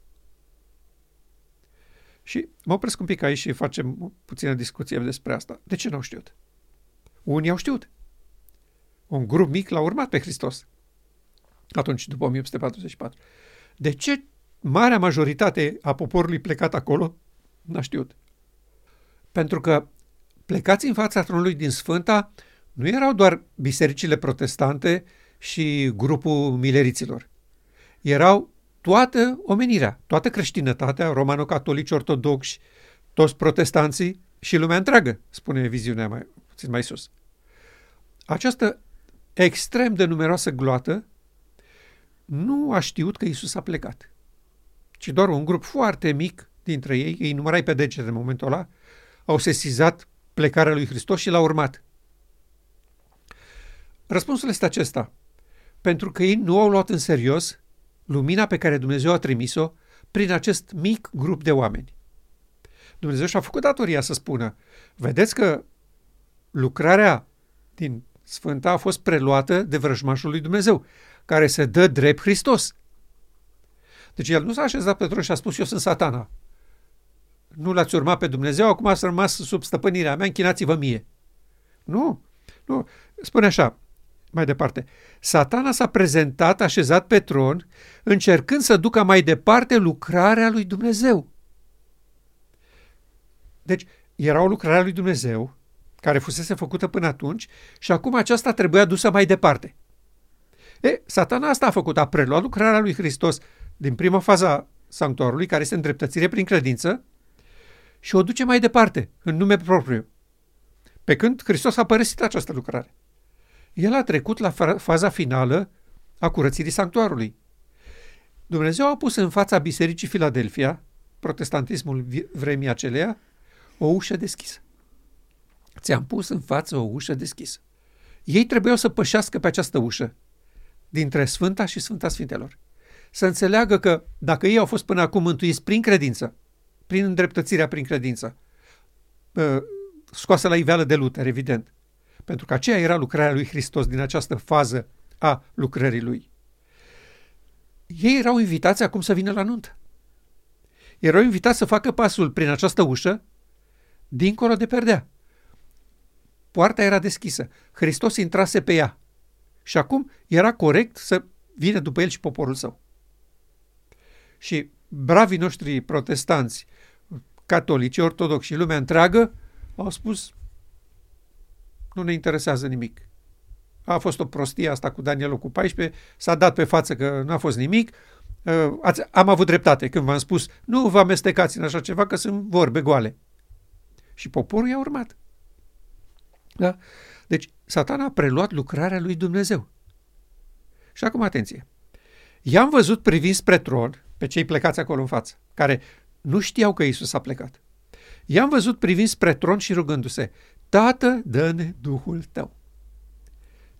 Și mă opresc un pic aici și facem puțină discuție despre asta. De ce nu au știut? Unii au știut. Un grup mic l-a urmat pe Hristos. Atunci, după 1844. De ce marea majoritate a poporului plecat acolo n-a știut? Pentru că plecați în fața tronului din Sfânta nu erau doar bisericile protestante și grupul mileriților. Erau toată omenirea, toată creștinătatea, romano-catolici, ortodoxi, toți protestanții și lumea întreagă, spune viziunea mai, puțin mai sus. Această extrem de numeroasă gloată nu a știut că Isus a plecat, ci doar un grup foarte mic dintre ei, îi numărai pe degete în momentul ăla, au sesizat plecarea lui Hristos și l-au urmat. Răspunsul este acesta. Pentru că ei nu au luat în serios lumina pe care Dumnezeu a trimis-o prin acest mic grup de oameni. Dumnezeu și-a făcut datoria să spună, vedeți că lucrarea din Sfânta a fost preluată de vrăjmașul lui Dumnezeu, care se dă drept Hristos. Deci el nu s-a așezat pe tron și a spus, eu sunt satana. Nu l-ați urmat pe Dumnezeu, acum ați rămas sub stăpânirea mea, închinați-vă mie. Nu, nu. Spune așa, mai departe. Satana s-a prezentat așezat pe tron, încercând să ducă mai departe lucrarea lui Dumnezeu. Deci, era o lucrare a lui Dumnezeu, care fusese făcută până atunci, și acum aceasta trebuia dusă mai departe. E, satana asta a făcut, a preluat lucrarea lui Hristos din prima fază a sanctuarului, care este îndreptățire prin credință, și o duce mai departe, în nume propriu. Pe când Hristos a părăsit această lucrare. El a trecut la faza finală a curățirii sanctuarului. Dumnezeu a pus în fața Bisericii Filadelfia, protestantismul vremii aceleia, o ușă deschisă. Ți-am pus în față o ușă deschisă. Ei trebuiau să pășească pe această ușă, dintre Sfânta și Sfânta Sfintelor. Să înțeleagă că dacă ei au fost până acum mântuiți prin credință, prin îndreptățirea prin credință, scoasă la iveală de Luther, evident, pentru că aceea era lucrarea lui Hristos din această fază a lucrării lui. Ei erau invitați acum să vină la nuntă. Erau invitați să facă pasul prin această ușă, dincolo de perdea. Poarta era deschisă. Hristos intrase pe ea. Și acum era corect să vină după el și poporul său. Și bravii noștri protestanți, catolici, ortodoxi și lumea întreagă au spus nu ne interesează nimic. A fost o prostie asta cu Danielul cu 14, s-a dat pe față că n-a fost nimic. Uh, ați, am avut dreptate când v-am spus, nu vă amestecați în așa ceva, că sunt vorbe goale. Și poporul i-a urmat. Da? Deci, satana a preluat lucrarea lui Dumnezeu. Și acum, atenție. I-am văzut privind spre tron pe cei plecați acolo în față, care nu știau că Isus a plecat. I-am văzut privind spre tron și rugându-se, Tată, dă-ne Duhul tău.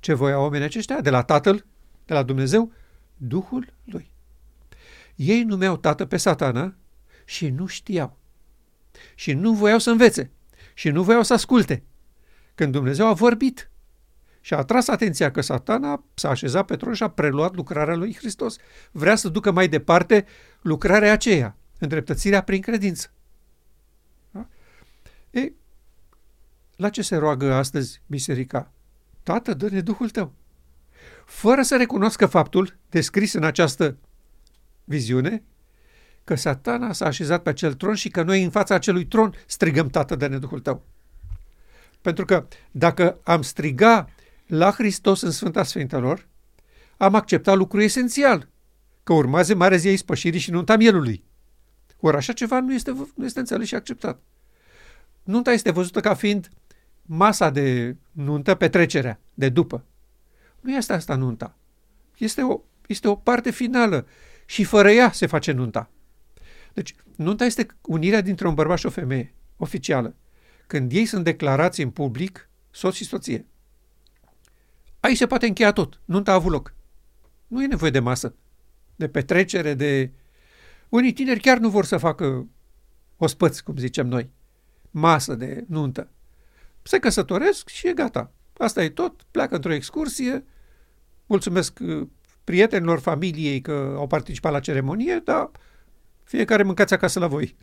Ce voia oamenii aceștia? De la Tatăl, de la Dumnezeu, Duhul lui. Ei numeau Tată pe satana și nu știau. Și nu voiau să învețe. Și nu voiau să asculte. Când Dumnezeu a vorbit și a atras atenția că satana s-a așezat pe tron și a preluat lucrarea lui Hristos. Vrea să ducă mai departe lucrarea aceea, îndreptățirea prin credință. Da? Ei, la ce se roagă astăzi biserica? Tată, dă-ne Duhul tău. Fără să recunoască faptul, descris în această viziune, că satana s-a așezat pe acel tron și că noi în fața acelui tron strigăm Tată, dă-ne Duhul tău. Pentru că dacă am striga la Hristos în Sfânta Sfintelor, am acceptat lucru esențial, că urmează mare zi a ispășirii și nunta mielului. Ori așa ceva nu este, nu este înțeles și acceptat. Nunta este văzută ca fiind masa de nuntă, petrecerea de după. Nu este asta nunta. Este o, este o parte finală și fără ea se face nunta. Deci, nunta este unirea dintre un bărbat și o femeie, oficială. Când ei sunt declarați în public, soț și soție. Aici se poate încheia tot. Nunta a avut loc. Nu e nevoie de masă, de petrecere, de... Unii tineri chiar nu vor să facă ospăți, cum zicem noi. Masă de nuntă se căsătoresc și e gata. Asta e tot, pleacă într-o excursie, mulțumesc uh, prietenilor familiei că au participat la ceremonie, dar fiecare mâncați acasă la voi.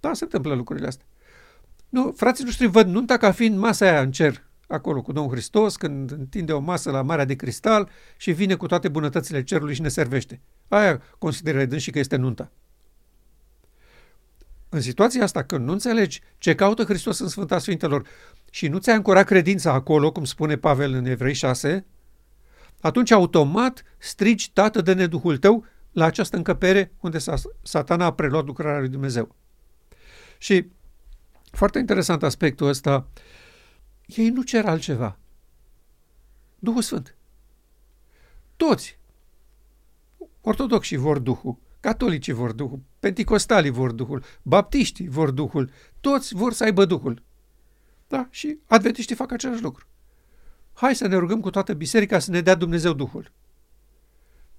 Da, se întâmplă lucrurile astea. Nu, frații noștri văd nunta ca fiind masa aia în cer, acolo cu Domnul Hristos, când întinde o masă la Marea de Cristal și vine cu toate bunătățile cerului și ne servește. Aia consideră și că este nunta. În situația asta, când nu înțelegi ce caută Hristos în Sfânta Sfintelor și nu ți-ai ancorat credința acolo, cum spune Pavel în Evrei 6, atunci automat strigi, Tată, de neduhul tău la această încăpere unde satana a preluat lucrarea lui Dumnezeu. Și foarte interesant aspectul ăsta, ei nu cer altceva. Duhul Sfânt. Toți. Ortodoxii vor Duhul, catolicii vor Duhul, penticostalii vor Duhul, baptiștii vor Duhul, toți vor să aibă Duhul. Da? Și adventiștii fac același lucru. Hai să ne rugăm cu toată biserica să ne dea Dumnezeu Duhul.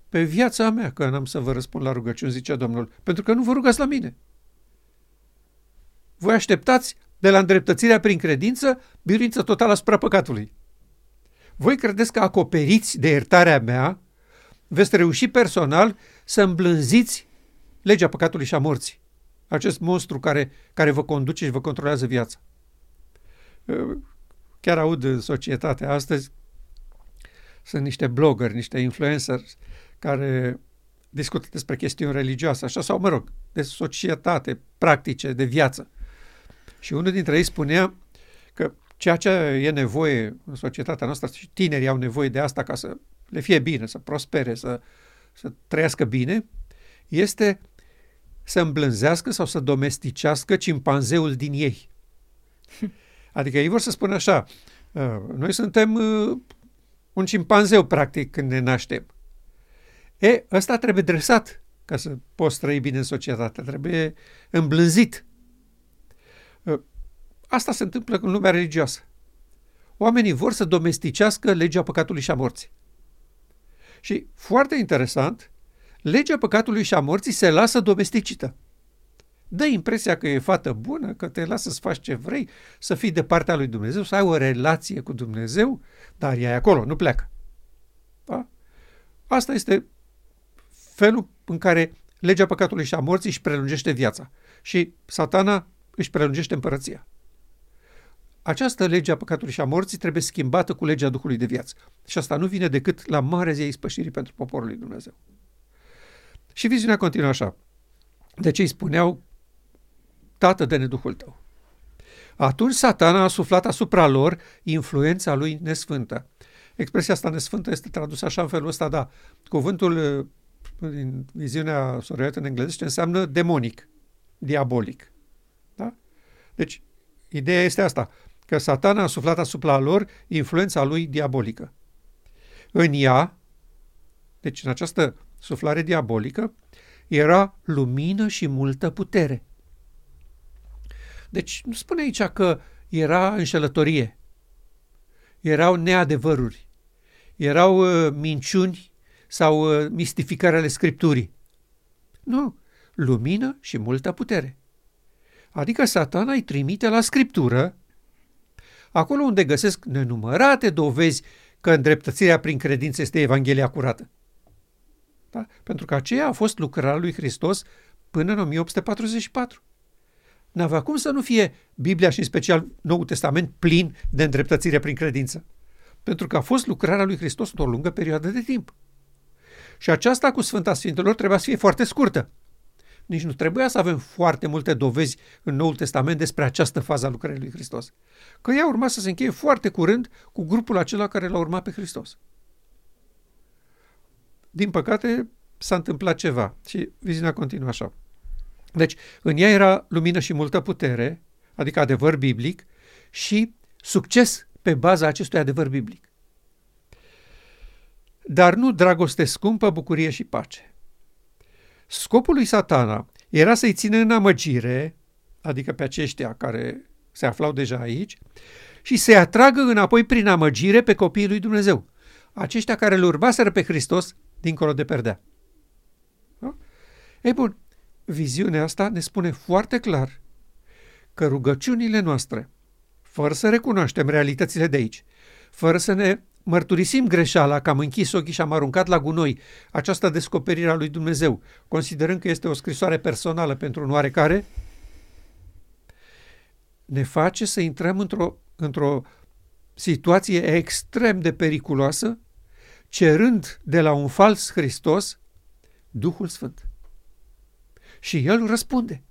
Pe viața mea că n-am să vă răspund la rugăciuni, zice Domnul, pentru că nu vă rugați la mine. Voi așteptați de la îndreptățirea prin credință biruință totală asupra păcatului. Voi credeți că acoperiți de iertarea mea veți reuși personal să îmblânziți legea păcatului și a morții. Acest monstru care, care vă conduce și vă controlează viața. Chiar aud în societatea astăzi, sunt niște blogger, niște influenceri care discută despre chestiuni religioase, așa, sau, mă rog, de societate, practice, de viață. Și unul dintre ei spunea că ceea ce e nevoie în societatea noastră și tinerii au nevoie de asta ca să le fie bine, să prospere, să, să trăiască bine, este să îmblânzească sau să domesticească cimpanzeul din ei. Adică ei vor să spună așa, ă, noi suntem ă, un cimpanzeu, practic, când ne naștem. E, ăsta trebuie dresat ca să poți trăi bine în societate, trebuie îmblânzit. Ă, asta se întâmplă în lumea religioasă. Oamenii vor să domesticească legea păcatului și a morții. Și, foarte interesant, legea păcatului și a morții se lasă domesticită. Dă impresia că e fată bună, că te lasă să faci ce vrei, să fii de partea lui Dumnezeu, să ai o relație cu Dumnezeu, dar ea e acolo, nu pleacă. Da? Asta este felul în care legea păcatului și a morții își prelungește viața. Și satana își prelungește împărăția. Această lege a păcatului și a morții trebuie schimbată cu legea Duhului de viață. Și asta nu vine decât la mare zi a ispășirii pentru poporul lui Dumnezeu. Și viziunea continuă așa. De ce îi spuneau, Tată, de Duhul tău. Atunci satana a suflat asupra lor influența lui nesfântă. Expresia asta nesfântă este tradusă așa în felul ăsta, da. Cuvântul din viziunea soriotă în engleză înseamnă demonic, diabolic. Da? Deci, ideea este asta, că satana a suflat asupra lor influența lui diabolică. În ea, deci în această suflare diabolică, era lumină și multă putere. Deci nu spune aici că era înșelătorie, erau neadevăruri, erau uh, minciuni sau uh, mistificări ale Scripturii. Nu, lumină și multă putere. Adică satana îi trimite la Scriptură, acolo unde găsesc nenumărate dovezi că îndreptățirea prin credință este Evanghelia curată. Da? Pentru că aceea a fost lucrarea lui Hristos până în 1844. N-avea cum să nu fie Biblia și în special Noul Testament plin de îndreptățire prin credință. Pentru că a fost lucrarea lui Hristos într-o lungă perioadă de timp. Și aceasta cu Sfânta Sfintelor trebuia să fie foarte scurtă. Nici nu trebuia să avem foarte multe dovezi în Noul Testament despre această fază a lucrării lui Hristos. Că ea urma să se încheie foarte curând cu grupul acela care l-a urmat pe Hristos. Din păcate, s-a întâmplat ceva și viziunea continuă așa. Deci, în ea era lumină și multă putere, adică adevăr biblic, și succes pe baza acestui adevăr biblic. Dar nu dragoste scumpă, bucurie și pace. Scopul lui satana era să-i țină în amăgire, adică pe aceștia care se aflau deja aici, și să-i atragă înapoi prin amăgire pe copiii lui Dumnezeu, aceștia care îl urmaseră pe Hristos dincolo de perdea. Da? Ei bun, viziunea asta ne spune foarte clar că rugăciunile noastre, fără să recunoaștem realitățile de aici, fără să ne mărturisim greșeala că am închis ochii și am aruncat la gunoi această descoperire a lui Dumnezeu, considerând că este o scrisoare personală pentru un oarecare, ne face să intrăm într-o, într-o situație extrem de periculoasă, cerând de la un fals Hristos Duhul Sfânt. Și El răspunde.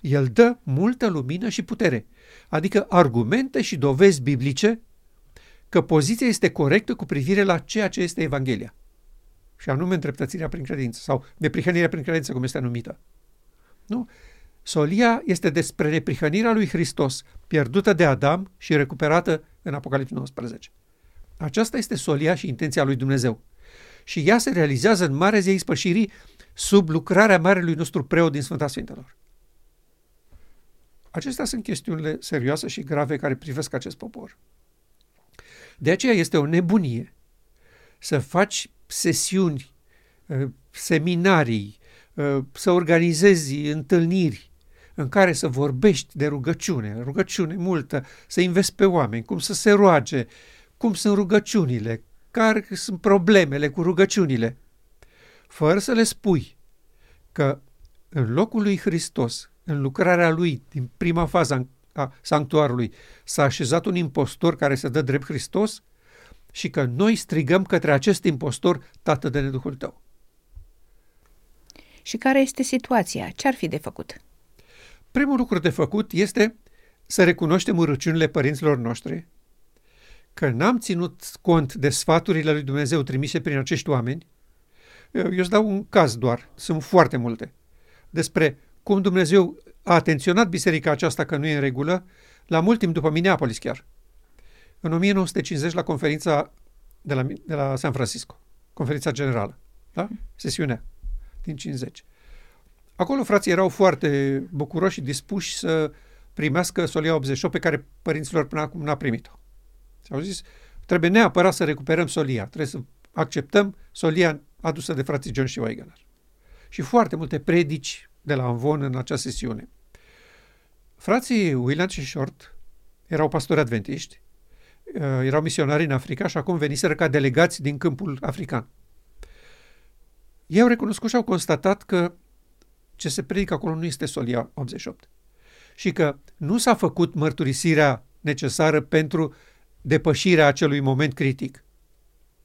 El dă multă lumină și putere, adică argumente și dovezi biblice că poziția este corectă cu privire la ceea ce este Evanghelia. Și anume îndreptățirea prin credință sau neprihănirea prin credință, cum este numită. Nu? Solia este despre neprihănirea lui Hristos, pierdută de Adam și recuperată în Apocalipsa 19. Aceasta este solia și intenția lui Dumnezeu. Și ea se realizează în mare zi ispășirii sub lucrarea marelui nostru preot din Sfânta Sfintelor. Acestea sunt chestiunile serioase și grave care privesc acest popor. De aceea este o nebunie să faci sesiuni, uh, seminarii, uh, să organizezi întâlniri în care să vorbești de rugăciune, rugăciune multă, să investi pe oameni, cum să se roage, cum sunt rugăciunile, care sunt problemele cu rugăciunile, fără să le spui că în locul lui Hristos, în lucrarea lui din prima fază a sanctuarului, s-a așezat un impostor care să dă drept Hristos și că noi strigăm către acest impostor, Tată de Duhul tău. Și care este situația? Ce ar fi de făcut? Primul lucru de făcut este să recunoaștem urăciunile părinților noștri, că n-am ținut cont de sfaturile lui Dumnezeu trimise prin acești oameni. Eu îți dau un caz doar, sunt foarte multe, despre cum Dumnezeu a atenționat biserica aceasta că nu e în regulă, la mult timp după Minneapolis chiar. În 1950 la conferința de la, de la San Francisco, conferința generală, da? sesiunea din 50. Acolo frații erau foarte bucuroși și dispuși să primească solia 88 pe care părinților până acum n-a primit-o. Și au zis, trebuie neapărat să recuperăm solia, trebuie să acceptăm solia adusă de frații John și Wegener. Și foarte multe predici de la Anvon în acea sesiune. Frații William și Short erau pastori adventiști, uh, erau misionari în Africa și acum veniseră ca delegați din câmpul african. Ei au recunoscut și au constatat că ce se predică acolo nu este Solia 88 și că nu s-a făcut mărturisirea necesară pentru depășirea acelui moment critic.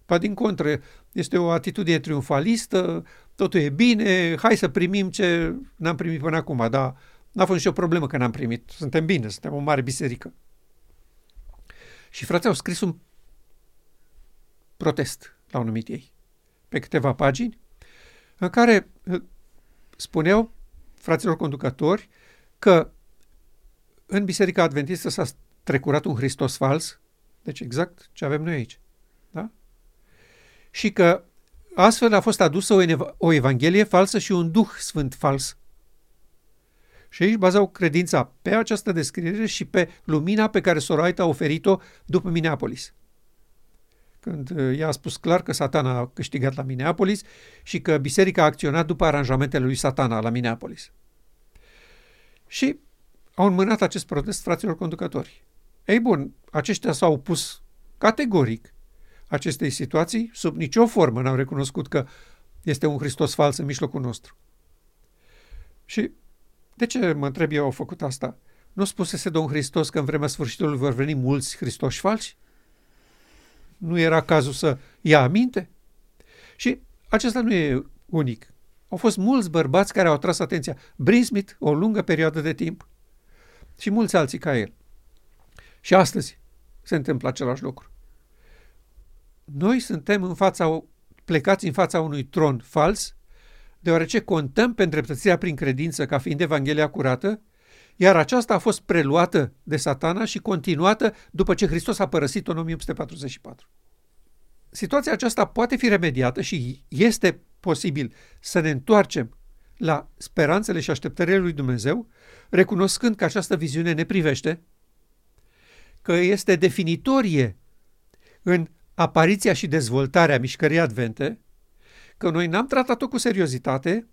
Pa din contră, este o atitudine triumfalistă, totul e bine, hai să primim ce n-am primit până acum, dar n-a fost nicio problemă că n-am primit. Suntem bine, suntem o mare biserică. Și frații au scris un protest, l-au numit ei, pe câteva pagini, în care uh, spuneau fraților conducători că în Biserica Adventistă s-a trecurat un Hristos fals, deci exact ce avem noi aici. Da? Și că astfel a fost adusă o, ev- o evanghelie falsă și un duh sfânt fals. Și aici bazau credința pe această descriere și pe lumina pe care Soraita a oferit-o după Minneapolis. Când uh, ea a spus clar că satana a câștigat la Minneapolis și că biserica a acționat după aranjamentele lui satana la Minneapolis. Și au înmânat acest protest fraților conducători. Ei bun, aceștia s-au opus categoric acestei situații, sub nicio formă n-au recunoscut că este un Hristos fals în mijlocul nostru. Și de ce, mă întreb eu, au făcut asta? Nu spusese Domnul Hristos că în vremea sfârșitului vor veni mulți Hristoși falși? Nu era cazul să ia aminte? Și acesta nu e unic. Au fost mulți bărbați care au atras atenția. Brinsmith, o lungă perioadă de timp. Și mulți alții ca el. Și astăzi se întâmplă același lucru. Noi suntem în fața, plecați în fața unui tron fals, deoarece contăm pe îndreptățirea prin credință ca fiind Evanghelia curată, iar aceasta a fost preluată de satana și continuată după ce Hristos a părăsit-o în 1844. Situația aceasta poate fi remediată și este posibil să ne întoarcem la speranțele și așteptările lui Dumnezeu, recunoscând că această viziune ne privește, că este definitorie în apariția și dezvoltarea mișcării advente, că noi n-am tratat-o cu seriozitate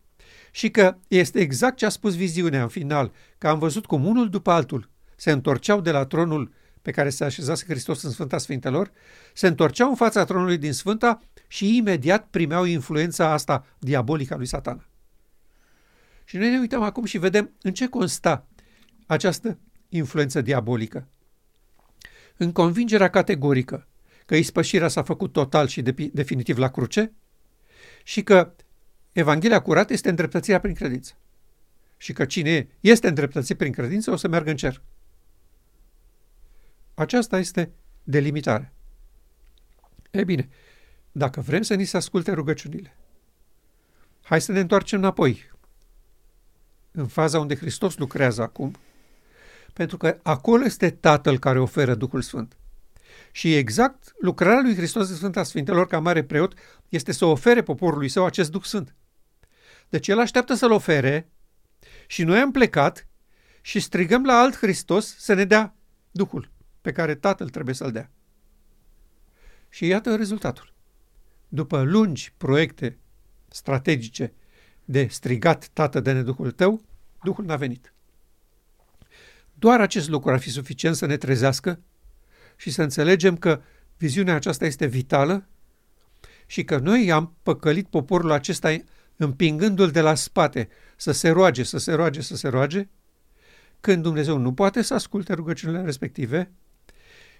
și că este exact ce a spus viziunea în final, că am văzut cum unul după altul se întorceau de la tronul pe care se așezase Hristos în Sfânta Sfintelor, se întorceau în fața tronului din Sfânta și imediat primeau influența asta diabolică a lui Satana. Și noi ne uităm acum și vedem în ce consta această influență diabolică. În convingerea categorică că ispășirea s-a făcut total și de- definitiv la cruce și că Evanghelia curată este îndreptățirea prin credință. Și că cine este îndreptățit prin credință o să meargă în cer. Aceasta este delimitarea. Ei bine, dacă vrem să ni se asculte rugăciunile, hai să ne întoarcem înapoi, în faza unde Hristos lucrează acum, pentru că acolo este Tatăl care oferă Duhul Sfânt. Și exact lucrarea lui Hristos de Sfânta Sfintelor ca mare preot este să ofere poporului său acest Duh Sfânt. Deci el așteaptă să-l ofere și noi am plecat și strigăm la alt Hristos să ne dea Duhul pe care Tatăl trebuie să-l dea. Și iată rezultatul. După lungi proiecte strategice de strigat, Tată, de Duhul tău, Duhul n-a venit. Doar acest lucru ar fi suficient să ne trezească și să înțelegem că viziunea aceasta este vitală și că noi am păcălit poporul acesta împingându-l de la spate să se roage, să se roage, să se roage, când Dumnezeu nu poate să asculte rugăciunile respective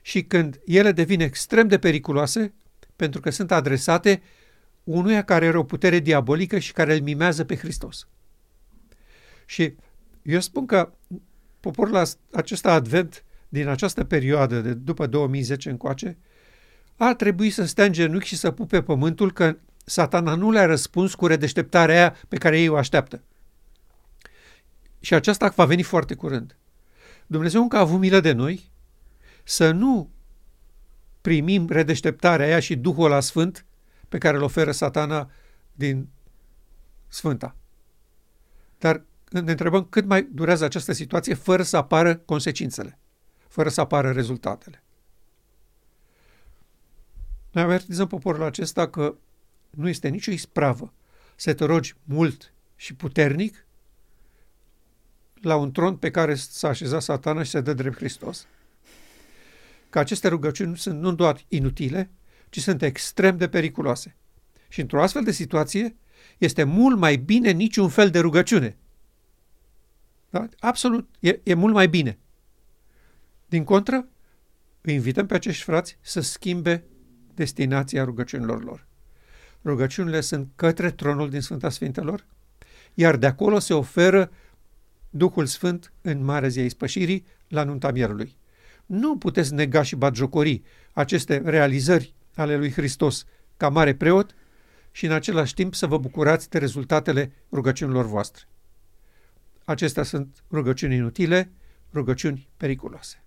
și când ele devin extrem de periculoase pentru că sunt adresate unuia care are o putere diabolică și care îl mimează pe Hristos. Și eu spun că poporul acesta advent din această perioadă de după 2010 încoace ar trebui să stea în genunchi și să pupe pământul că satana nu le-a răspuns cu redeșteptarea aia pe care ei o așteaptă. Și aceasta va veni foarte curând. Dumnezeu încă a avut milă de noi să nu primim redeșteptarea aia și Duhul la Sfânt pe care îl oferă satana din Sfânta. Dar ne întrebăm cât mai durează această situație fără să apară consecințele, fără să apară rezultatele. Noi avertizăm poporul acesta că nu este nicio ispravă să te rogi mult și puternic la un tron pe care s-a așezat satana și se dă drept Hristos, că aceste rugăciuni sunt nu doar inutile, ci sunt extrem de periculoase. Și într-o astfel de situație este mult mai bine niciun fel de rugăciune. Da? Absolut, e, e mult mai bine. Din contră, îi invităm pe acești frați să schimbe destinația rugăciunilor lor. Rugăciunile sunt către tronul din Sfânta Sfintelor, iar de acolo se oferă Duhul Sfânt în Marea Zi a Ispășirii la nunta mierului. Nu puteți nega și batjocori aceste realizări ale lui Hristos ca mare preot și în același timp să vă bucurați de rezultatele rugăciunilor voastre. Acestea sunt rugăciuni inutile, rugăciuni periculoase.